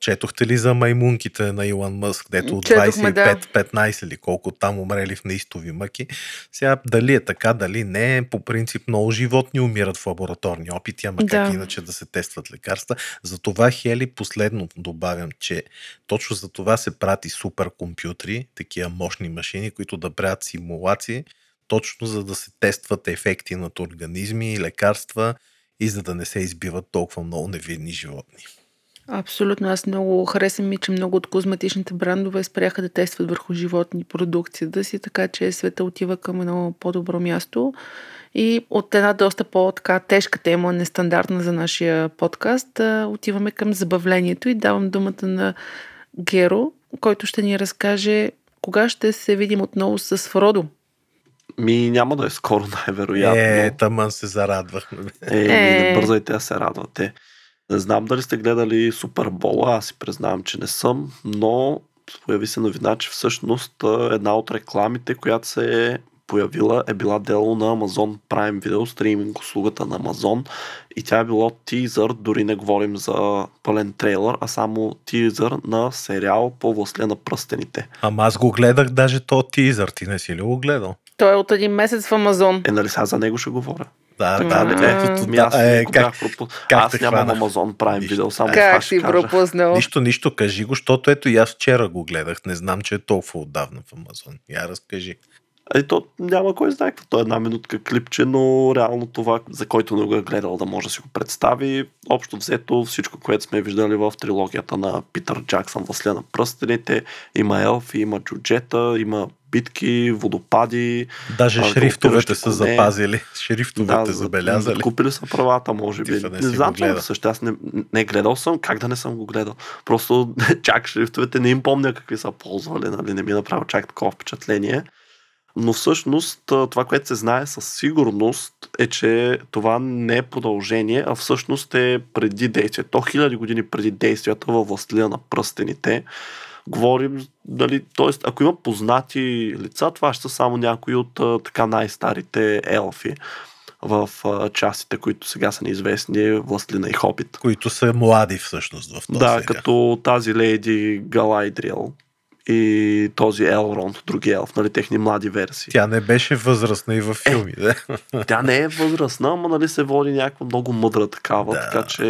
Speaker 5: Четохте ли за маймунките на Илон Мъск, дето от 25-15 да. или колко там умрели в неистови мъки? Сега дали е така, дали не, по принцип много животни умират в лабораторни опити, ама да. как иначе да се тестват лекарства. Затова Хели последно добавям, че точно за това се прати суперкомпютри, такива мощни машини, които да правят симулации, точно за да се тестват ефекти над организми, лекарства и за да не се избиват толкова много невидни животни.
Speaker 3: Абсолютно. Аз много харесвам ми, че много от козметичните брандове спряха да тестват върху животни продукцията си, така че света отива към едно по-добро място. И от една доста по-така тежка тема, нестандартна за нашия подкаст, отиваме към забавлението и давам думата на Геро, който ще ни разкаже кога ще се видим отново с Фродо.
Speaker 4: Ми няма да е скоро, най-вероятно.
Speaker 5: Е, таман се зарадвахме.
Speaker 4: Е, е... бързайте да се радвате. Не знам дали сте гледали Супербола, аз си признавам, че не съм, но появи се новина, че всъщност една от рекламите, която се е появила, е била дело на Amazon Prime Video, стриминг услугата на Amazon и тя е било тизър, дори не говорим за пълен трейлър, а само тизър на сериал по Властля на пръстените.
Speaker 5: Ама аз го гледах даже то тизър, ти не си ли го гледал?
Speaker 3: Той е от един месец в Амазон.
Speaker 4: Е, нали сега за него ще говоря.
Speaker 5: Да, да, да.
Speaker 3: е,
Speaker 4: Ми аз
Speaker 5: е, как,
Speaker 4: пропу-
Speaker 5: как
Speaker 4: Аз нямам
Speaker 5: хванах?
Speaker 4: Амазон Prime
Speaker 5: Нищо.
Speaker 4: видео, само това
Speaker 3: Как
Speaker 4: ще
Speaker 3: си
Speaker 4: кажа.
Speaker 3: пропуснал?
Speaker 5: Нищо, нищо, кажи го, защото ето и аз вчера го гледах. Не знам, че е толкова отдавна в Амазон. Я разкажи.
Speaker 4: Е, то няма кой знае какво. То е една минутка клипче, но реално това, за който не го е гледал, да може да си го представи. Общо взето всичко, което сме виждали в трилогията на Питър Джаксън, Властелина на пръстените. Има елфи, има джуджета, има битки, водопади.
Speaker 5: Даже
Speaker 4: А,
Speaker 5: шрифтовете са запазили. Шрифтовете
Speaker 4: за-
Speaker 5: забелязали.
Speaker 4: Купили са правата, може би.
Speaker 5: Не
Speaker 4: Не, знам, че също аз не, не гледал съм. Как да не съм го гледал? Просто чак шрифтовете не им помня какви са ползвали, нали? Не ми е направил чак такова впечатление. Но всъщност това, което се знае със сигурност е, че това не е продължение, а всъщност е преди действие. То хиляди години преди действията във властелина на пръстените. Говорим, дали, т.е. ако има познати лица, това ще са само някои от така най-старите елфи в частите, които сега са неизвестни, Властелина и Хобит.
Speaker 5: Които са млади всъщност в този
Speaker 4: Да,
Speaker 5: сериал.
Speaker 4: като тази леди Галайдриел и този Елронд, други елф, нали, техни млади версии.
Speaker 5: Тя не беше възрастна и във филмите.
Speaker 4: Тя не е възрастна, ама нали се води някаква много мъдра такава,
Speaker 5: Да.
Speaker 4: така че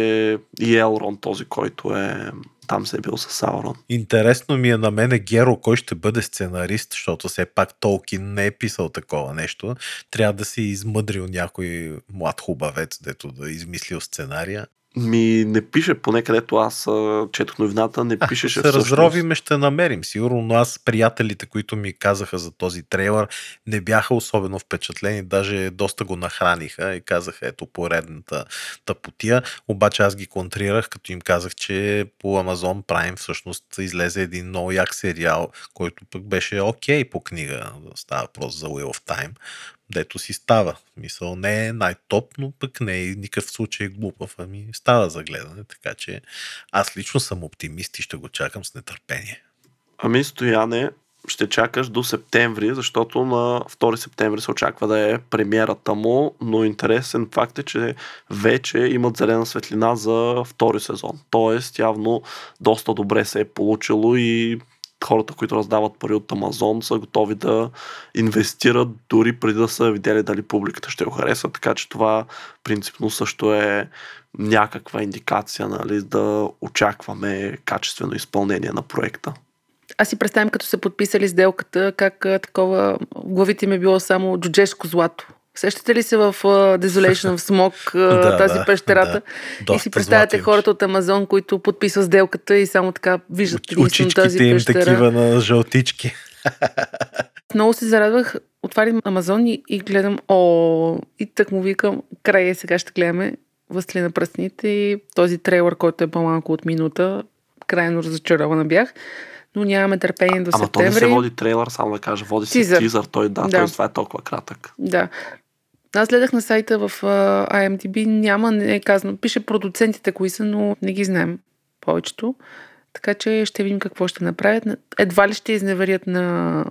Speaker 4: и Елронд, този, който е там се е бил с Саурон.
Speaker 5: Интересно ми е на мене Геро, кой ще бъде сценарист, защото все пак Толкин не е писал такова нещо. Трябва да си измъдрил някой млад хубавец, дето да е измислил сценария.
Speaker 4: Ми не пише, поне където аз а, четох новината, не
Speaker 5: Ако
Speaker 4: пишеше
Speaker 5: се
Speaker 4: всъщност.
Speaker 5: разровиме, ще намерим. Сигурно, но аз приятелите, които ми казаха за този трейлър, не бяха особено впечатлени. Даже доста го нахраниха и казаха, ето поредната тъпотия. Обаче аз ги контрирах, като им казах, че по Amazon Prime всъщност излезе един много як сериал, който пък беше окей по книга. Става въпрос за Wheel of Time дето си става. Мисъл не е най-топ, но пък не е никакъв случай глупав, ами става за гледане, така че аз лично съм оптимист и ще го чакам с нетърпение.
Speaker 4: Ами, Стояне, ще чакаш до септември, защото на 2 септември се очаква да е премиерата му, но интересен факт е, че вече имат зелена светлина за втори сезон. Тоест, явно доста добре се е получило и хората, които раздават пари от Амазон, са готови да инвестират дори преди да са видели дали публиката ще го хареса, така че това принципно също е някаква индикация, нали, да очакваме качествено изпълнение на проекта.
Speaker 3: Аз си представям, като са подписали сделката, как такова главите ми е било само джуджешко злато. Сещате ли се в uh, Desolation of Smoke, uh,
Speaker 5: Да,
Speaker 3: тази
Speaker 5: да,
Speaker 3: пещерата?
Speaker 5: да.
Speaker 3: И
Speaker 5: Доста
Speaker 3: си представяте хората от Амазон, които подписват сделката и само така виждат единствено тази
Speaker 5: им
Speaker 3: пещера.
Speaker 5: такива на жълтички.
Speaker 3: Много се зарадвах. Отварям Амазон и, и гледам, о, и так му викам, край е, сега ще гледаме Възли на пръстните и този трейлър, който е по-малко от минута. Крайно разочарована бях. Но нямаме търпение до
Speaker 4: Ама то не
Speaker 3: септември.
Speaker 4: се води трейлър, само да кажа, води се
Speaker 3: Тизър.
Speaker 4: тизър, той да,
Speaker 3: Да.
Speaker 4: да. това е толкова кратък.
Speaker 3: Да. Аз гледах на сайта в IMDb, няма, не е казано. Пише продуцентите кои са, но не ги знаем повечето. Така че ще видим какво ще направят. Едва ли ще изневерят на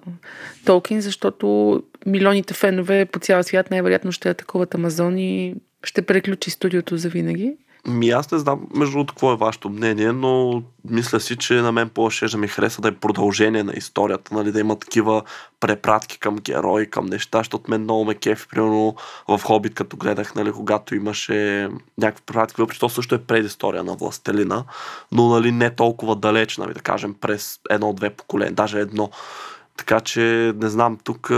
Speaker 3: Толкин, защото милионите фенове по цял свят най-вероятно ще атакуват Амазон и ще преключи студиото за винаги.
Speaker 4: Ми аз не знам, между другото, какво е вашето мнение, но мисля си, че на мен по-ще да ми хареса да е продължение на историята, нали, да има такива препратки към герои, към неща, защото мен много ме кефи, примерно в Хобит, като гледах, нали, когато имаше някакви препратки, че то също е предистория на Властелина, но нали, не толкова далеч, нали, да кажем, през едно-две поколения, даже едно. Така че, не знам, тук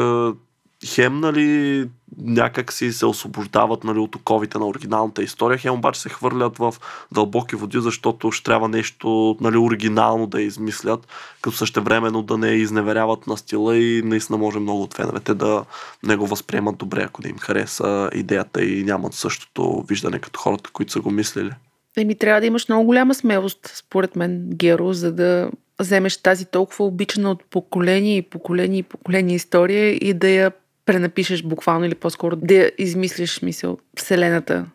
Speaker 4: хем, нали, някак си се освобождават нали, от оковите на оригиналната история, хем обаче се хвърлят в дълбоки води, защото ще трябва нещо нали, оригинално да измислят, като същевременно да не изневеряват на стила и наистина може много от феновете да не го възприемат добре, ако да им хареса идеята и нямат същото виждане като хората, които са го мислили.
Speaker 3: Еми, трябва да имаш много голяма смелост, според мен, Геро, за да вземеш тази толкова обичана от поколение и поколение и поколение история и да я пренапишеш буквално или по-скоро да измислиш, мисъл, Вселената.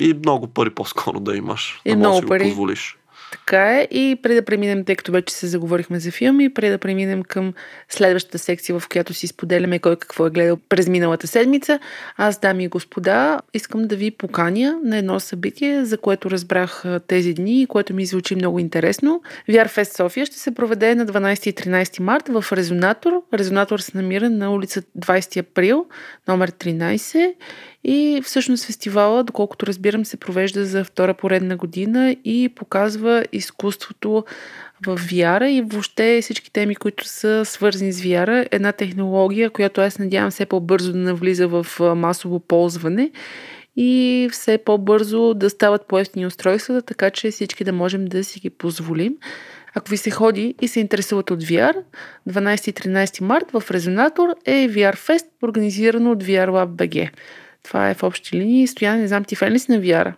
Speaker 4: И много пари по-скоро да имаш,
Speaker 3: И
Speaker 4: да
Speaker 3: много
Speaker 4: да си
Speaker 3: пари.
Speaker 4: го позволиш.
Speaker 3: Така е. И преди да преминем, тъй като вече се заговорихме за филми, преди да преминем към следващата секция, в която си споделяме кой какво е гледал през миналата седмица, аз, дами и господа, искам да ви поканя на едно събитие, за което разбрах тези дни и което ми звучи много интересно. Вярфест София ще се проведе на 12 и 13 март в Резонатор. Резонатор се намира на улица 20 април, номер 13 и всъщност фестивала, доколкото разбирам, се провежда за втора поредна година и показва изкуството в VR и въобще всички теми, които са свързани с VR. Една технология, която аз надявам все по-бързо да навлиза в масово ползване и все по-бързо да стават по-ефтини устройствата, така че всички да можем да си ги позволим. Ако ви се ходи и се интересуват от VR, 12 и 13 март в Резонатор е VR Fest, организирано от VR Lab BG. Това е в общи линии. Стоян, не знам, ти фен ли си на VR?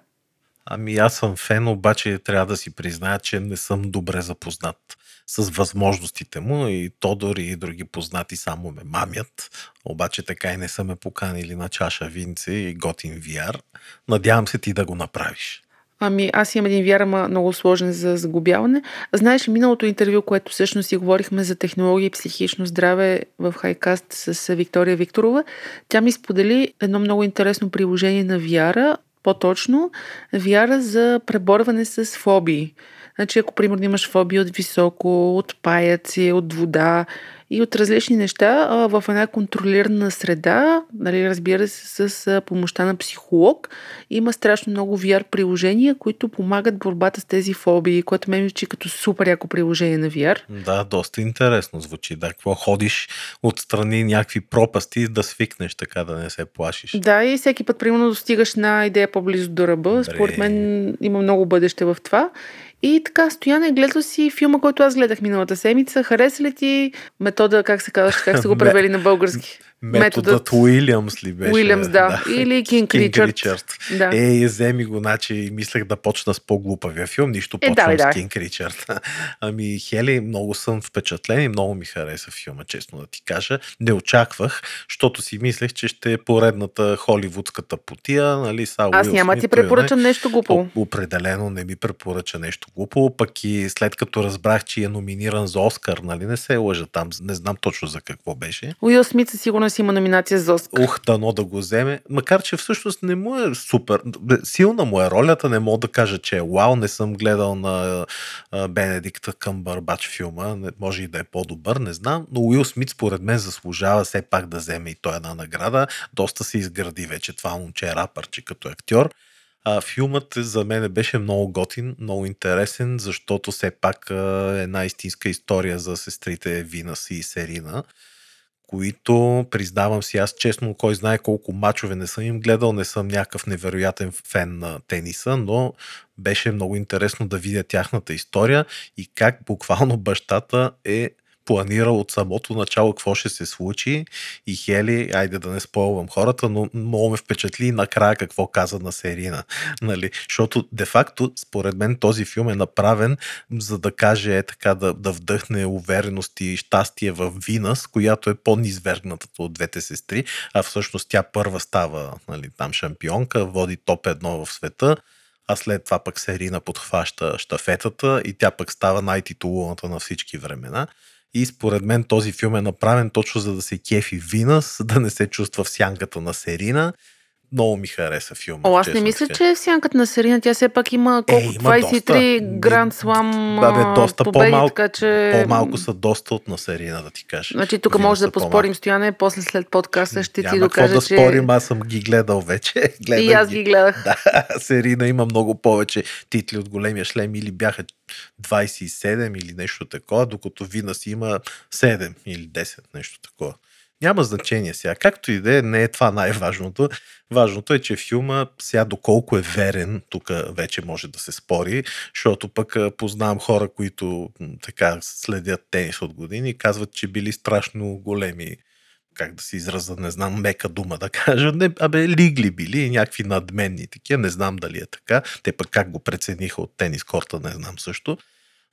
Speaker 5: Ами аз съм фен, обаче трябва да си призная, че не съм добре запознат с възможностите му и Тодор и други познати само ме мамят. Обаче така и не са ме поканили на чаша винце и готин VR. Надявам се ти да го направиш.
Speaker 3: Ами, аз имам един вяра, ама много сложен за загубяване. Знаеш, миналото интервю, което всъщност си говорихме за технологии и психично здраве в Хайкаст с Виктория Викторова, тя ми сподели едно много интересно приложение на вяра, по-точно вяра за преборване с фобии. Значи, ако примерно имаш фобия от високо, от паяци, от вода, и от различни неща в една контролирана среда, нали, разбира се, с помощта на психолог. Има страшно много VR приложения, които помагат борбата с тези фобии, което ме звучи като супер яко приложение на VR.
Speaker 5: Да, доста интересно звучи. Да, какво ходиш отстрани някакви пропасти да свикнеш така да не се плашиш.
Speaker 3: Да, и всеки път, примерно, достигаш на идея по-близо до ръба. Добре. Според мен има много бъдеще в това. И така, Стояне, гледал си филма, който аз гледах миналата седмица. Хареса ли ти метода, как се казваш, как се го превели на български?
Speaker 5: Методът Уилямс ли беше?
Speaker 3: Уилямс, да. да. Или Кинг Ричард. Ричард.
Speaker 5: Да. Е, вземи го, значи мислех да почна с по-глупавия филм, нищо е, почвам да, с Кинг Ричард. Ами, Хели, много съм впечатлен и много ми хареса филма, честно да ти кажа. Не очаквах, защото си мислех, че ще е поредната холивудската потия, нали, са
Speaker 3: Аз няма ти препоръчам нещо глупо.
Speaker 5: Определено не ми препоръча нещо глупо, пък и след като разбрах, че е номиниран за Оскар, нали, не се лъжа там, не знам точно за какво беше.
Speaker 3: Уил Смит със сигурност си има номинация за Оскар.
Speaker 5: Ух, дано да го вземе. Макар, че всъщност не му е супер. Силна му е ролята, не мога да кажа, че е вау. Не съм гледал на Бенедикта към Барбач филма. Може и да е по-добър, не знам. Но Уил Смит според мен заслужава все пак да вземе и той една награда. Доста се изгради вече това момче е рапърче като актьор. А, филмът за мен беше много готин, много интересен, защото все пак е една истинска история за сестрите Винас и Серина които признавам си аз честно, кой знае колко мачове не съм им гледал, не съм някакъв невероятен фен на тениса, но беше много интересно да видя тяхната история и как буквално бащата е планирал от самото начало какво ще се случи и Хели, айде да не спойвам хората, но много ме впечатли накрая какво каза на Серина. Нали? Защото де-факто, според мен, този филм е направен за да каже е така, да, да вдъхне увереност и щастие в Винас, която е по-низвергнатата от двете сестри, а всъщност тя първа става нали, там шампионка, води топ едно в света а след това пък Серина подхваща штафетата и тя пък става най-титулуваната на всички времена. И според мен този филм е направен точно за да се кефи Винас, да не се чувства в сянката на Серина много ми хареса филма.
Speaker 3: О, аз не мисля, че е в сянката на Серина. Тя все пак има колко? Е, има 23 доста. Гранд Слам
Speaker 5: да, бе, доста
Speaker 3: победи,
Speaker 5: по-малко,
Speaker 3: така че...
Speaker 5: по-малко са доста от на Серина, да ти кажа.
Speaker 3: Значи тук може да поспорим, Стояне, после след подкаста ще
Speaker 5: Няма
Speaker 3: ти докажа,
Speaker 5: да
Speaker 3: че...
Speaker 5: спорим, аз съм ги гледал вече. Гледах
Speaker 3: и аз ги гледах.
Speaker 5: Да, Серина има много повече титли от големия шлем или бяха 27 или нещо такова, докато Вина си има 7 или 10, нещо такова. Няма значение сега. Както и да е, не е това най-важното. Важното е, че филма сега доколко е верен, тук вече може да се спори, защото пък познавам хора, които така следят тенис от години и казват, че били страшно големи как да се израза, не знам, мека дума да кажа, не, абе, лигли били, някакви надменни такива, не знам дали е така, те пък как го прецениха от тенис корта, не знам също,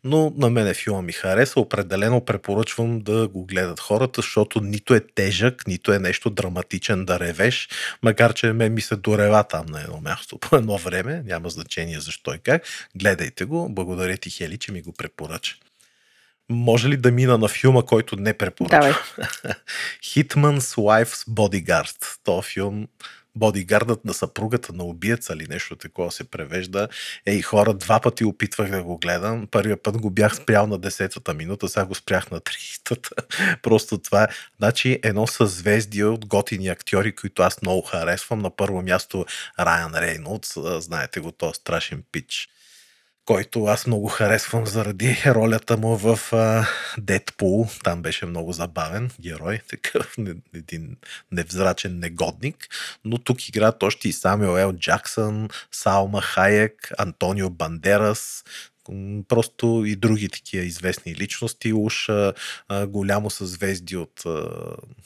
Speaker 5: Но на мене филма ми хареса. Определено препоръчвам да го гледат хората, защото нито е тежък, нито е нещо драматичен да ревеш, макар че ме ми се дорева там на едно място по едно време. Няма значение защо и как. Гледайте го. Благодаря ти, Хели, че ми го препоръча. Може ли да мина на филма, който не препоръчвам?
Speaker 3: Давай.
Speaker 5: Hitman's Wife's Bodyguard. То филм бодигардът на съпругата на убиеца или нещо такова се превежда. Ей, хора, два пъти опитвах да го гледам. Първия път го бях спрял на 10-та минута, сега го спрях на 30-та. Просто това е. Значи едно съзвездие от готини актьори, които аз много харесвам. На първо място Райан Рейнолдс, знаете го, този страшен пич който аз много харесвам заради ролята му в Дедпул. Там беше много забавен герой, такъв един невзрачен негодник. Но тук играят още и Самюел Ел Джаксън, Салма Хайек, Антонио Бандерас, просто и други такива известни личности, уж голямо съзвезди от а,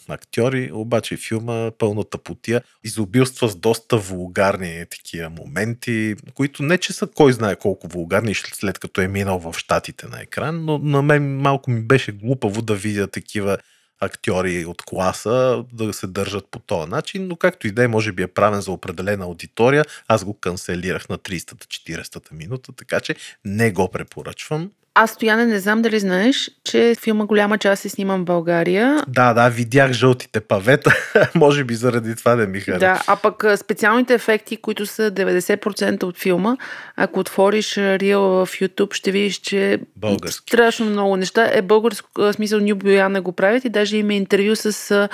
Speaker 5: актьори, обаче филма пълната потия изобилства с доста вулгарни такива моменти, които не че са кой знае колко вулгарни след като е минал в щатите на екран, но на мен малко ми беше глупаво да видя такива актьори от класа да се държат по този начин, но както и да е, може би е правен за определена аудитория. Аз го канцелирах на 300-40 минута, така че не го препоръчвам.
Speaker 3: Аз, Стояне, не знам дали знаеш, че филма голяма част е сниман в България.
Speaker 5: Да, да, видях жълтите павета. Може би заради това да ми хареса.
Speaker 3: Да, а пък специалните ефекти, които са 90% от филма, ако отвориш Real в YouTube, ще видиш, че
Speaker 5: Български.
Speaker 3: страшно много неща е българско, смисъл Ню Бояна го правят и даже има интервю с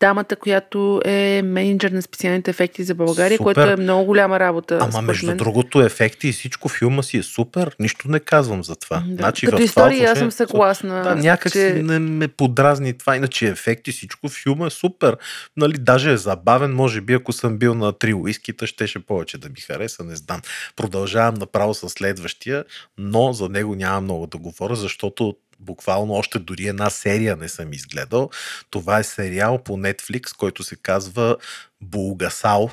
Speaker 3: дамата, която е менеджер на специалните ефекти за България,
Speaker 5: Супер.
Speaker 3: което е много голяма работа.
Speaker 5: Ама между мен. другото ефекти и всичко филма си е супер. Нищо не казвам за това.
Speaker 3: Значи, Като история аз съм съгласна.
Speaker 5: Да, някак че... си не ме подразни това, иначе ефекти, всичко в филма е супер. Нали, даже е забавен, може би ако съм бил на три уискита, щеше повече да ми хареса, не знам. Продължавам направо с следващия, но за него няма много да говоря, защото буквално още дори една серия не съм изгледал. Това е сериал по Netflix, който се казва Булгасал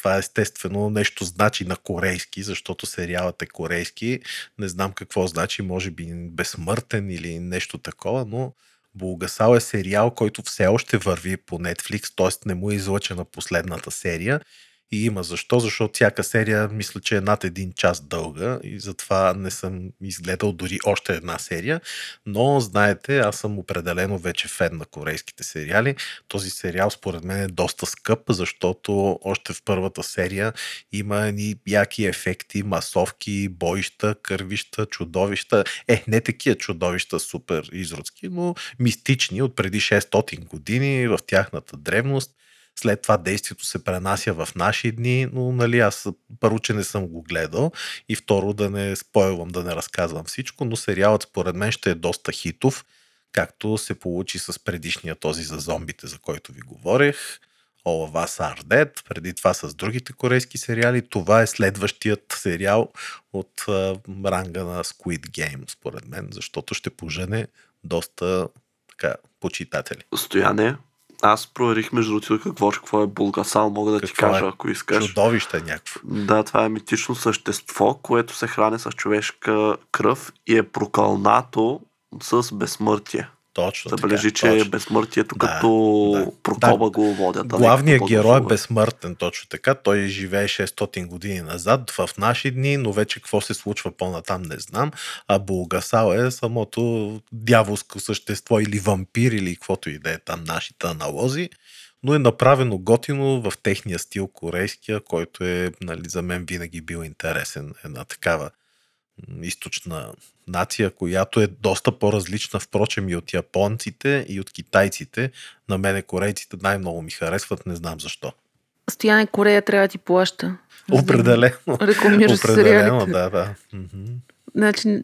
Speaker 5: това естествено нещо значи на корейски, защото сериалът е корейски. Не знам какво значи, може би безсмъртен или нещо такова, но Булгасал е сериал, който все още върви по Netflix, т.е. не му е излъчена последната серия и има защо, защото всяка серия мисля, че е над един час дълга и затова не съм изгледал дори още една серия. Но знаете, аз съм определено вече фен на корейските сериали. Този сериал според мен е доста скъп, защото още в първата серия има едни яки ефекти, масовки, боища, кървища, чудовища. Е, не такива чудовища супер изродски, но мистични от преди 600 години в тяхната древност след това действието се пренася в наши дни, но нали, аз първо, че не съм го гледал и второ да не спойлвам, да не разказвам всичко, но сериалът според мен ще е доста хитов, както се получи с предишния този за зомбите, за който ви говорех. All of Us Are Dead, преди това с другите корейски сериали. Това е следващият сериал от а, ранга на Squid Game, според мен, защото ще пожене доста така, почитатели.
Speaker 4: Стояне, аз проверих между другото какво, какво е Булгасал, мога да
Speaker 5: Какво
Speaker 4: ти кажа,
Speaker 5: е?
Speaker 4: ако искаш.
Speaker 5: Чудовище е някакво.
Speaker 4: Да, това е митично същество, което се храни с човешка кръв и е прокълнато с безсмъртие.
Speaker 5: Точно
Speaker 4: Забележи,
Speaker 5: така,
Speaker 4: че е
Speaker 5: точно.
Speaker 4: безсмъртието
Speaker 5: Да,
Speaker 4: като
Speaker 5: да.
Speaker 4: прокоба
Speaker 5: Да.
Speaker 4: го водят.
Speaker 5: Главният герой е
Speaker 4: богословие.
Speaker 5: безсмъртен, точно така. Той живее 600 години назад в наши дни, но вече какво се случва по-натам не знам. А Булгасал е самото дяволско същество или вампир или каквото и да е там нашите аналози. Но е направено готино в техния стил корейския, който е нали, за мен винаги бил интересен. Една такава източна нация, която е доста по-различна, впрочем, и от японците, и от китайците. На мене корейците най-много ми харесват, не знам защо.
Speaker 3: Стояне Корея трябва да ти плаща.
Speaker 5: Определено.
Speaker 3: Рекламираш
Speaker 5: Определено,
Speaker 3: сериалите.
Speaker 5: да, да.
Speaker 3: Значи,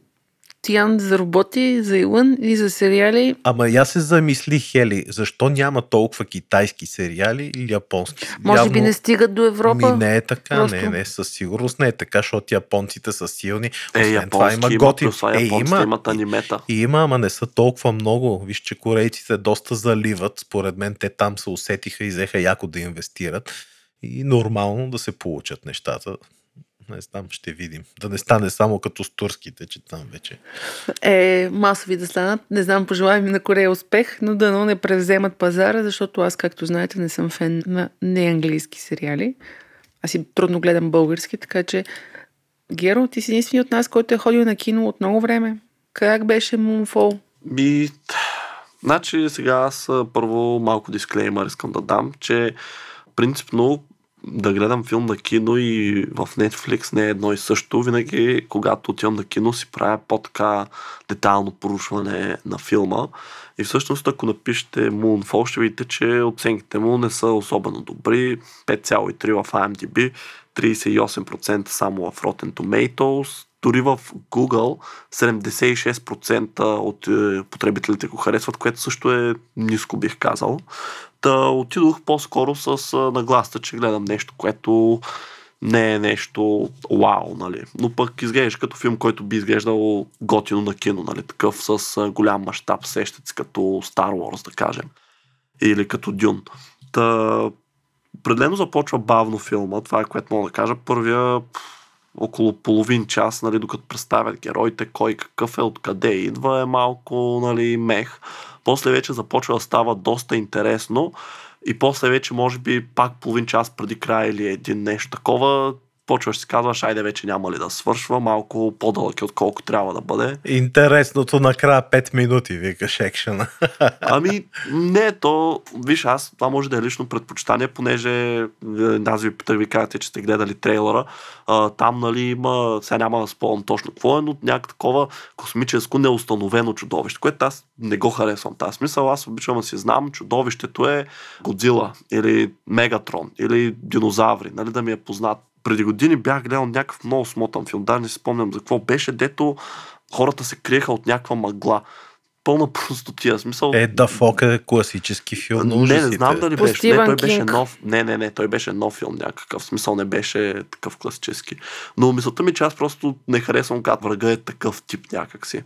Speaker 3: Тиян за роботи, за Илън и за сериали.
Speaker 5: Ама я се замисли, Хели, защо няма толкова китайски сериали или японски?
Speaker 3: Може би не стигат до Европа.
Speaker 5: Ми не е така,
Speaker 3: Просто.
Speaker 5: не, не, със сигурност не е така, защото японците са силни.
Speaker 4: Е,
Speaker 5: Освен това има
Speaker 4: има,
Speaker 5: готин. Е, има,
Speaker 4: имат анимета.
Speaker 5: И има, ама не са толкова много. Виж, че корейците доста заливат. Според мен те там се усетиха и взеха яко да инвестират. И нормално да се получат нещата. Не знам, ще видим. Да не стане само като с турските, че там вече.
Speaker 3: Е, масови да станат. Не знам, пожелавам на Корея успех, но дано не превземат пазара, защото аз, както знаете, не съм фен на неанглийски сериали. Аз си трудно гледам български, така че Геро, ти си единствени от нас, който е ходил на кино от много време. Как беше Moonfall?
Speaker 4: Ми, значи сега аз първо малко дисклеймър искам да дам, че принципно да гледам филм на кино и в Netflix не е едно и също. Винаги, когато отивам на кино, си правя по-така детайлно порушване на филма. И всъщност, ако напишете Moonfall, ще видите, че оценките му не са особено добри. 5,3 в IMDb, 38% само в Rotten Tomatoes, дори в Google 76% от е, потребителите го харесват, което също е ниско бих казал. Та отидох по-скоро с а, нагласта, че гледам нещо, което не е нещо вау, нали. Но пък изглеждаш като филм, който би изглеждал готино на кино, нали. Такъв с а, голям мащаб, сещат се като Star Wars, да кажем. Или като Дюн. Та, определено започва бавно филма, това е което мога да кажа. Първия около половин час, нали, докато представят героите, кой какъв е, откъде идва, е малко нали, мех. После вече започва да става доста интересно и после вече може би пак половин час преди края или един нещо такова, почваш си казваш, айде вече няма ли да свършва, малко по-дълъг е отколко трябва да бъде.
Speaker 5: Интересното накрая 5 минути, викаш екшена.
Speaker 4: Ами, не, то, виж, аз, това може да е лично предпочитание, понеже е, аз ви питах, ви казвате, че сте гледали трейлера, а, там, нали, има, сега няма да спомням точно какво е, но някакво такова космическо неустановено чудовище, което аз не го харесвам. Тази смисъл, аз обичам да си знам, чудовището е Годзила или Мегатрон или динозаври, нали, да ми е познат преди години бях гледал някакъв много смотан филм, даже не си спомням за какво беше, дето хората се криеха от някаква мъгла. Пълна простотия. Смисъл...
Speaker 5: Е, да Фок е класически филм.
Speaker 4: Не, не знам дали беше. Не, той беше
Speaker 3: Кинг.
Speaker 4: нов. Не, не, не, той беше нов филм някакъв. Смисъл не беше такъв класически. Но мисълта ми, че аз просто не харесвам когато врага е такъв тип някакси.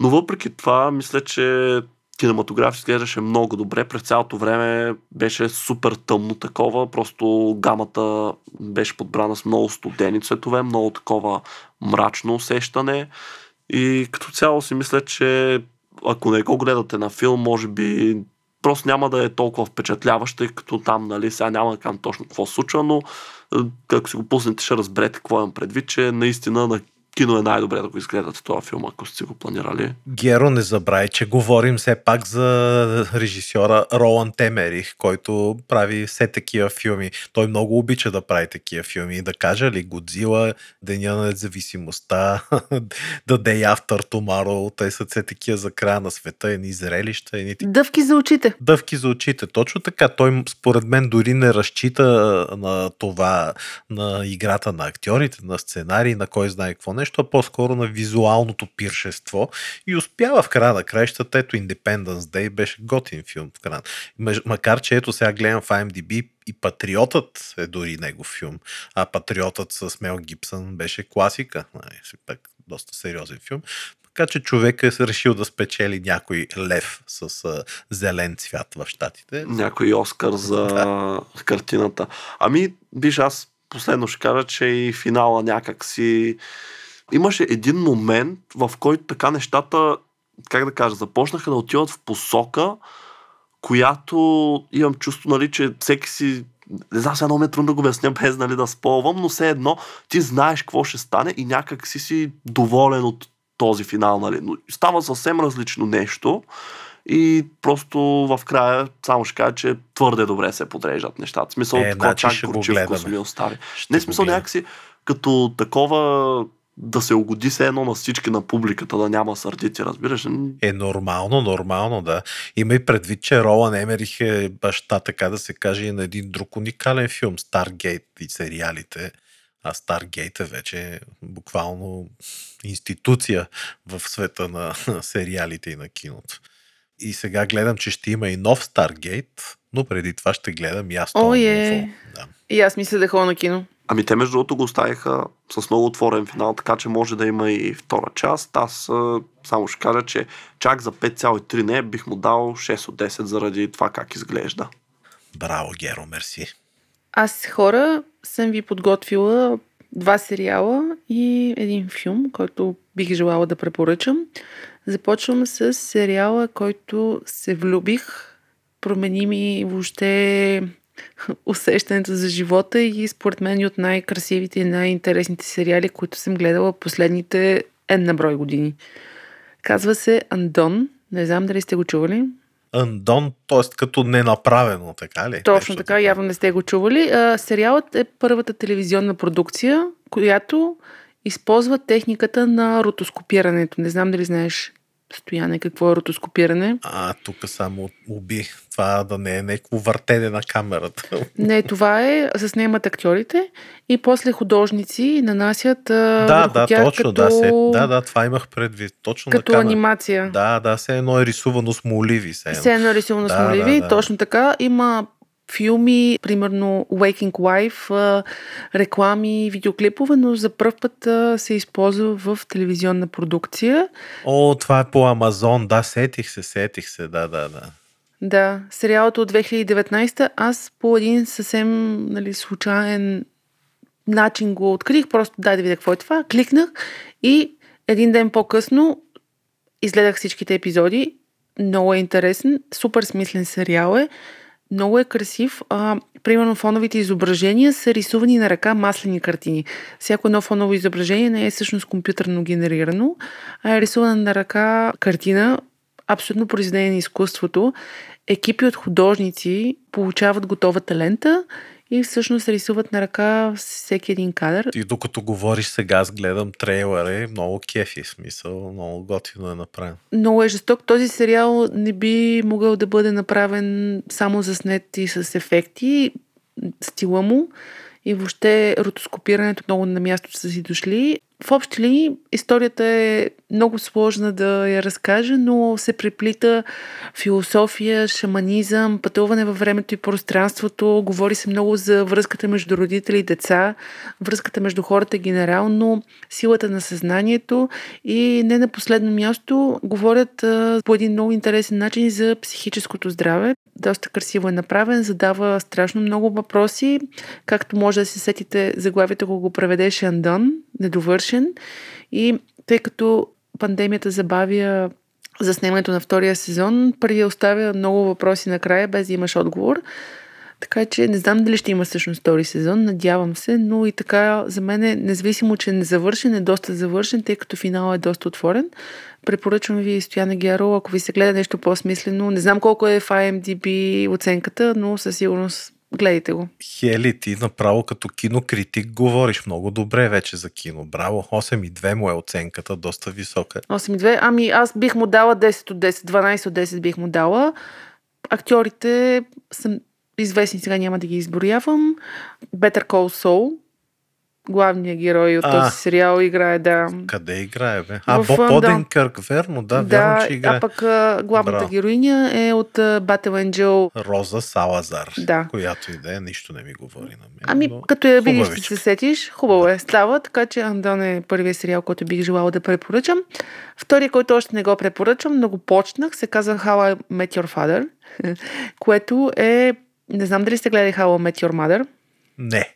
Speaker 4: Но въпреки това, мисля, че кинематограф изглеждаше много добре. През цялото време беше супер тъмно такова. Просто гамата беше подбрана с много студени цветове, много такова мрачно усещане. И като цяло си мисля, че ако не го гледате на филм, може би просто няма да е толкова впечатляващ, тъй като там, нали, сега няма да кажам точно какво случва, но е, ако си го пуснете, ще разберете какво имам предвид, че наистина на кино е най-добре да го изгледате този филм, ако сте го планирали.
Speaker 5: Геро, не забравяй, че говорим все пак за режисьора Ролан Темерих, който прави все такива филми. Той много обича да прави такива филми. Да кажа ли Годзила, Деня на независимостта, The Day After Tomorrow, те са все такива за края на света, едни зрелища, едни
Speaker 3: Дъвки за очите.
Speaker 5: дъвки за очите. Точно така. Той според мен дори не разчита на това, на играта на актьорите, на сценарий, на кой знае какво нещо, а по-скоро на визуалното пиршество. И успява в края на краищата. Ето Independence Day беше готин филм в края. Макар, че ето сега гледам в IMDb и Патриотът е дори негов филм. А Патриотът с Мел Гибсън беше класика. Нали, пак доста сериозен филм. Така че човек е решил да спечели някой лев с а, зелен цвят в щатите.
Speaker 4: Някой Оскар за картината. Ами, виж, аз последно ще кажа, че и финала някак си... Имаше един момент, в който така нещата, как да кажа, започнаха да отиват в посока, която имам чувство, нали, че всеки си не знам, сега много ме е трудно да го обясня без нали, да спълвам, но все едно ти знаеш какво ще стане и някак си си доволен от този финал. Нали. Но става съвсем различно нещо и просто в края само ще кажа, че твърде добре се подреждат нещата. В смисъл,
Speaker 5: Е,
Speaker 4: е, такова
Speaker 5: значи
Speaker 4: чак
Speaker 5: гледаме.
Speaker 4: ми остави.
Speaker 5: Ще
Speaker 4: Не,
Speaker 5: го
Speaker 4: смисъл някакси като такова да се угоди се едно на всички на публиката, да няма сърдити, разбираш. ли?
Speaker 5: Е нормално, нормално, да. Има и предвид, че Ролан Емерих е баща, така да се каже, и на един друг уникален филм, Старгейт и сериалите. А Старгейт е вече буквално институция в света на сериалите и на киното. И сега гледам, че ще има и нов Старгейт, но преди това ще гледам и аз
Speaker 3: О,
Speaker 5: този
Speaker 3: е.
Speaker 5: Да.
Speaker 3: И аз мисля да ходя на кино.
Speaker 4: Ами те между другото го оставиха с много отворен финал, така че може да има и втора част. Аз само ще кажа, че чак за 5,3 не бих му дал 6 от 10 заради това как изглежда.
Speaker 5: Браво, Геро, мерси.
Speaker 3: Аз хора съм ви подготвила два сериала и един филм, който бих желала да препоръчам. Започвам с сериала, който се влюбих. Промени ми въобще усещането за живота и според мен и от най-красивите и най-интересните сериали, които съм гледала последните една брой години. Казва се Андон. Не знам дали сте го чували.
Speaker 5: Андон, т.е. като ненаправено, така ли?
Speaker 3: Точно
Speaker 5: Нещо
Speaker 3: така, явно не сте го чували. А, сериалът е първата телевизионна продукция, която използва техниката на ротоскопирането. Не знам дали знаеш, Стояне, какво е ротоскопиране.
Speaker 5: А, тук само уби. Това да не е някакво въртене на камерата.
Speaker 3: Не, това е, заснемат актьорите и после художници нанасят
Speaker 5: да, да,
Speaker 3: тях
Speaker 5: точно,
Speaker 3: като,
Speaker 5: да, се, да, да, това имах предвид. Точно
Speaker 3: като
Speaker 5: на камера.
Speaker 3: анимация.
Speaker 5: Да, да, все едно е рисувано с моливи. Все едно.
Speaker 3: Все едно е рисувано
Speaker 5: Да,
Speaker 3: с моливи,
Speaker 5: да, да.
Speaker 3: точно така. Има филми, примерно Waking Life, реклами, видеоклипове, но за първ път се използва в телевизионна продукция.
Speaker 5: О, това е по Амазон, да, сетих се, сетих се, да, да, да.
Speaker 3: Да, сериалът от 2019 аз по един съвсем нали, случайен начин го открих, просто дай да видя какво е това, кликнах и един ден по-късно изгледах всичките епизоди. Много е интересен, супер смислен сериал е, много е красив. А, примерно фоновите изображения са рисувани на ръка маслени картини. Всяко едно фоново изображение не е всъщност компютърно генерирано, а е рисувана на ръка картина, абсолютно произведение на изкуството. Екипи от художници получават готовата лента и всъщност рисуват на ръка всеки един кадър.
Speaker 5: И докато говориш сега, аз гледам трейлера, много кефи, смисъл, много готино е направен.
Speaker 3: Много е жесток. Този сериал не би могъл да бъде направен само за снет и с ефекти. Стила му и въобще ротоскопирането много на място са си дошли. В общи линии историята е много сложна да я разкажа, но се преплита философия, шаманизъм, пътуване във времето и пространството. Говори се много за връзката между родители и деца, връзката между хората генерално, силата на съзнанието и не на последно място говорят по един много интересен начин за психическото здраве. Доста красиво е направен, задава страшно много въпроси. Както може да се сетите, заглавието го го преведеше Андон, недовършен. И тъй като пандемията забавя заснемането на втория сезон, първия оставя много въпроси накрая, без да имаш отговор. Така че не знам дали ще има всъщност втори сезон, надявам се, но и така за мен е, независимо, че е незавършен, е доста завършен, тъй като финал е доста отворен. Препоръчвам ви Стояна Гяро, ако ви се гледа нещо по-смислено. Не знам колко е в IMDb оценката, но със сигурност гледайте го.
Speaker 5: Хели, ти направо като кинокритик говориш много добре вече за кино. Браво, 8,2 му е оценката, доста висока.
Speaker 3: 8,2. Ами аз бих му дала 10 от 10, 12 от 10 бих му дала. Актьорите са известни, сега няма да ги изброявам. Better Call Saul, главният герой от
Speaker 5: А.
Speaker 3: този сериал играе, да.
Speaker 5: Къде играе, бе? А,
Speaker 3: В,
Speaker 5: Боб
Speaker 3: да.
Speaker 5: Оденкърк, верно, да, вярно, че играе.
Speaker 3: а пък главната
Speaker 5: Браво.
Speaker 3: героиня е от Battle Angel.
Speaker 5: Роза Салазар,
Speaker 3: Да.
Speaker 5: която идея, нищо не ми говори на мен.
Speaker 3: Ами,
Speaker 5: но
Speaker 3: като я видиш, ще се сетиш. Хубаво е. Става, така че Андон е първият сериал, който бих желала да препоръчам. Втория, който още не го препоръчам, но го почнах, се казва How I Met Your Father, което е... Не знам дали сте гледали How I Met Your Mother.
Speaker 5: Не.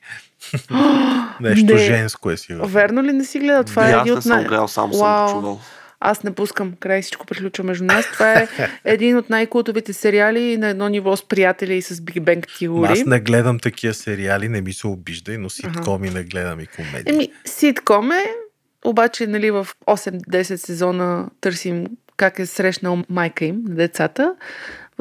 Speaker 5: Нещо
Speaker 3: Не.
Speaker 5: женско е сигурно.
Speaker 3: Верно ли не си гледал? Това
Speaker 4: и
Speaker 3: е
Speaker 4: аз
Speaker 3: един
Speaker 4: не
Speaker 3: от
Speaker 4: съм
Speaker 3: най...
Speaker 4: гледал, само съм чувал.
Speaker 3: Аз не пускам. Край всичко приключва между нас. Това е един от най-култовите сериали на едно ниво с приятели и с Big Bang
Speaker 5: Ма Аз
Speaker 3: Theory.
Speaker 5: не гледам такива сериали, не ми се обиждай, но ситкоми не гледам и комедии.
Speaker 3: Еми, ситком е, обаче нали, в 8-10 сезона търсим как е срещнал майка им на децата.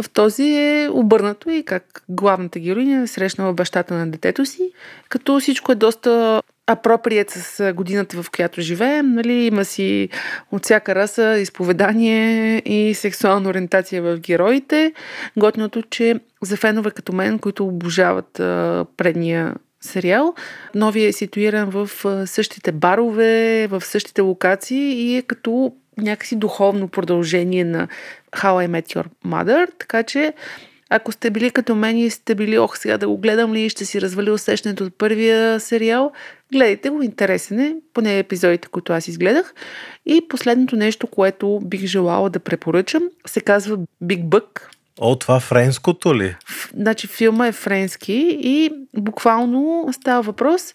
Speaker 3: В този е обърнато и как главната героиня е срещнала бащата на детето си, като всичко е доста апроприет с годината, в която живеем. Нали? Има си от всяка раса изповедание и сексуална ориентация в героите. Готиното, че за фенове като мен, които обожават предния сериал, новия е ситуиран в същите барове, в същите локации и е като някакси духовно продължение на How I Met Your Mother, така че ако сте били като мен и сте били, ох, сега да го гледам ли, ще си развали усещането от първия сериал, гледайте го, интересен е, поне епизодите, които аз изгледах. И последното нещо, което бих желала да препоръчам, се казва Big Buck.
Speaker 5: О, това френското ли?
Speaker 3: Значи филма е френски и буквално става въпрос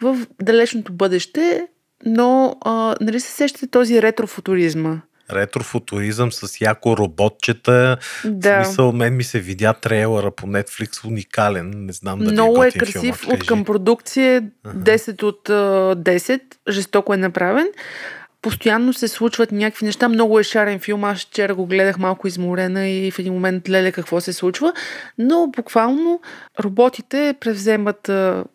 Speaker 3: в далечното бъдеще, но а, нали се сещате този ретрофутуризма?
Speaker 5: Ретрофутуризъм с яко роботчета.
Speaker 3: Да.
Speaker 5: В смисъл, мен ми се видя трейлера по Netflix уникален. Не знам дали
Speaker 3: Много е
Speaker 5: готин
Speaker 3: красив
Speaker 5: филмът,
Speaker 3: от към продукция 10 от а, 10. Жестоко е направен. Постоянно се случват някакви неща. Много е шарен филм. Аз вчера го гледах малко изморена и в един момент леле какво се случва. Но буквално роботите превземат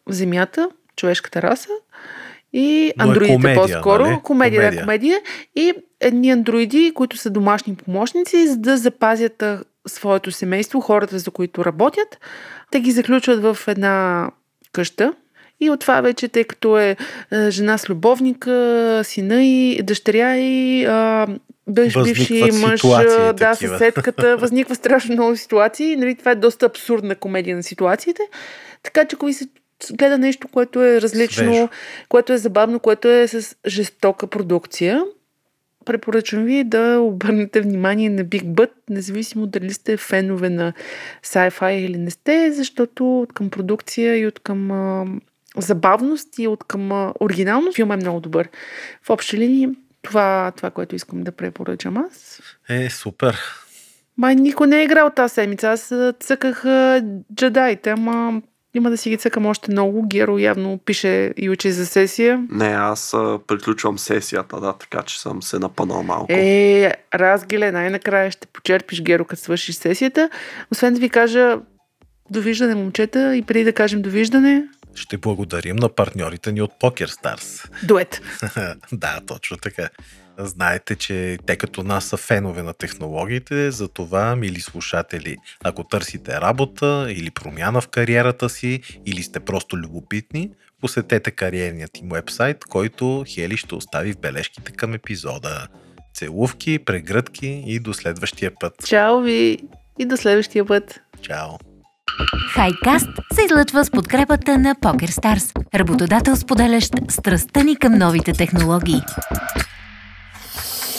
Speaker 3: земята, човешката раса и
Speaker 5: е
Speaker 3: андроидите
Speaker 5: комедия,
Speaker 3: по-скоро.
Speaker 5: нали?
Speaker 3: Комедия, да,
Speaker 5: Комедия.
Speaker 3: комедия. И едни андроиди, които са домашни помощници, за да запазят своето семейство, хората, за които работят. Те ги заключват в една къща. И от това вече, тъй като е е, жена с любовника, сина и дъщеря и а, биш, бивши мъж, да,
Speaker 5: такива.
Speaker 3: съседката, възниква страшно много ситуации. Нали, това е доста абсурдна комедия на ситуациите. Така че, ако ви се гледа нещо, което е различно,
Speaker 5: Свежо.
Speaker 3: което е забавно, което е с жестока продукция, препоръчвам ви да обърнете внимание на Big Butt, независимо дали сте фенове на sci-fi или не сте, защото от към продукция и от към а, забавност и от към а, оригиналност филма е много добър. В общи линии това, това, което искам да препоръчам аз.
Speaker 5: Е, супер.
Speaker 3: Май никой не е играл тази седмица. Аз цъках джедаите, ама има да си ги цъкам още много. Геро явно пише и учи за сесия.
Speaker 4: Не, аз а, приключвам сесията, да, така че съм се напънал малко.
Speaker 3: Е, разгиле, най-накрая ще почерпиш Геро, като свършиш сесията. Освен да ви кажа довиждане, момчета, и преди да кажем довиждане,
Speaker 5: Ще благодарим на партньорите ни от PokerStars.
Speaker 3: дует.
Speaker 5: да, точно така. Знаете, че те като нас са фенове на технологиите, затова, мили слушатели, ако търсите работа или промяна в кариерата си, или сте просто любопитни, посетете кариерният им вебсайт, който Хели ще остави в бележките към епизода. Целувки, прегръдки и до следващия път.
Speaker 3: Чао ви и до следващия път.
Speaker 5: Чао!
Speaker 2: Хайкаст се излъчва с подкрепата на PokerStars, работодател споделящ страстта ни към новите технологии.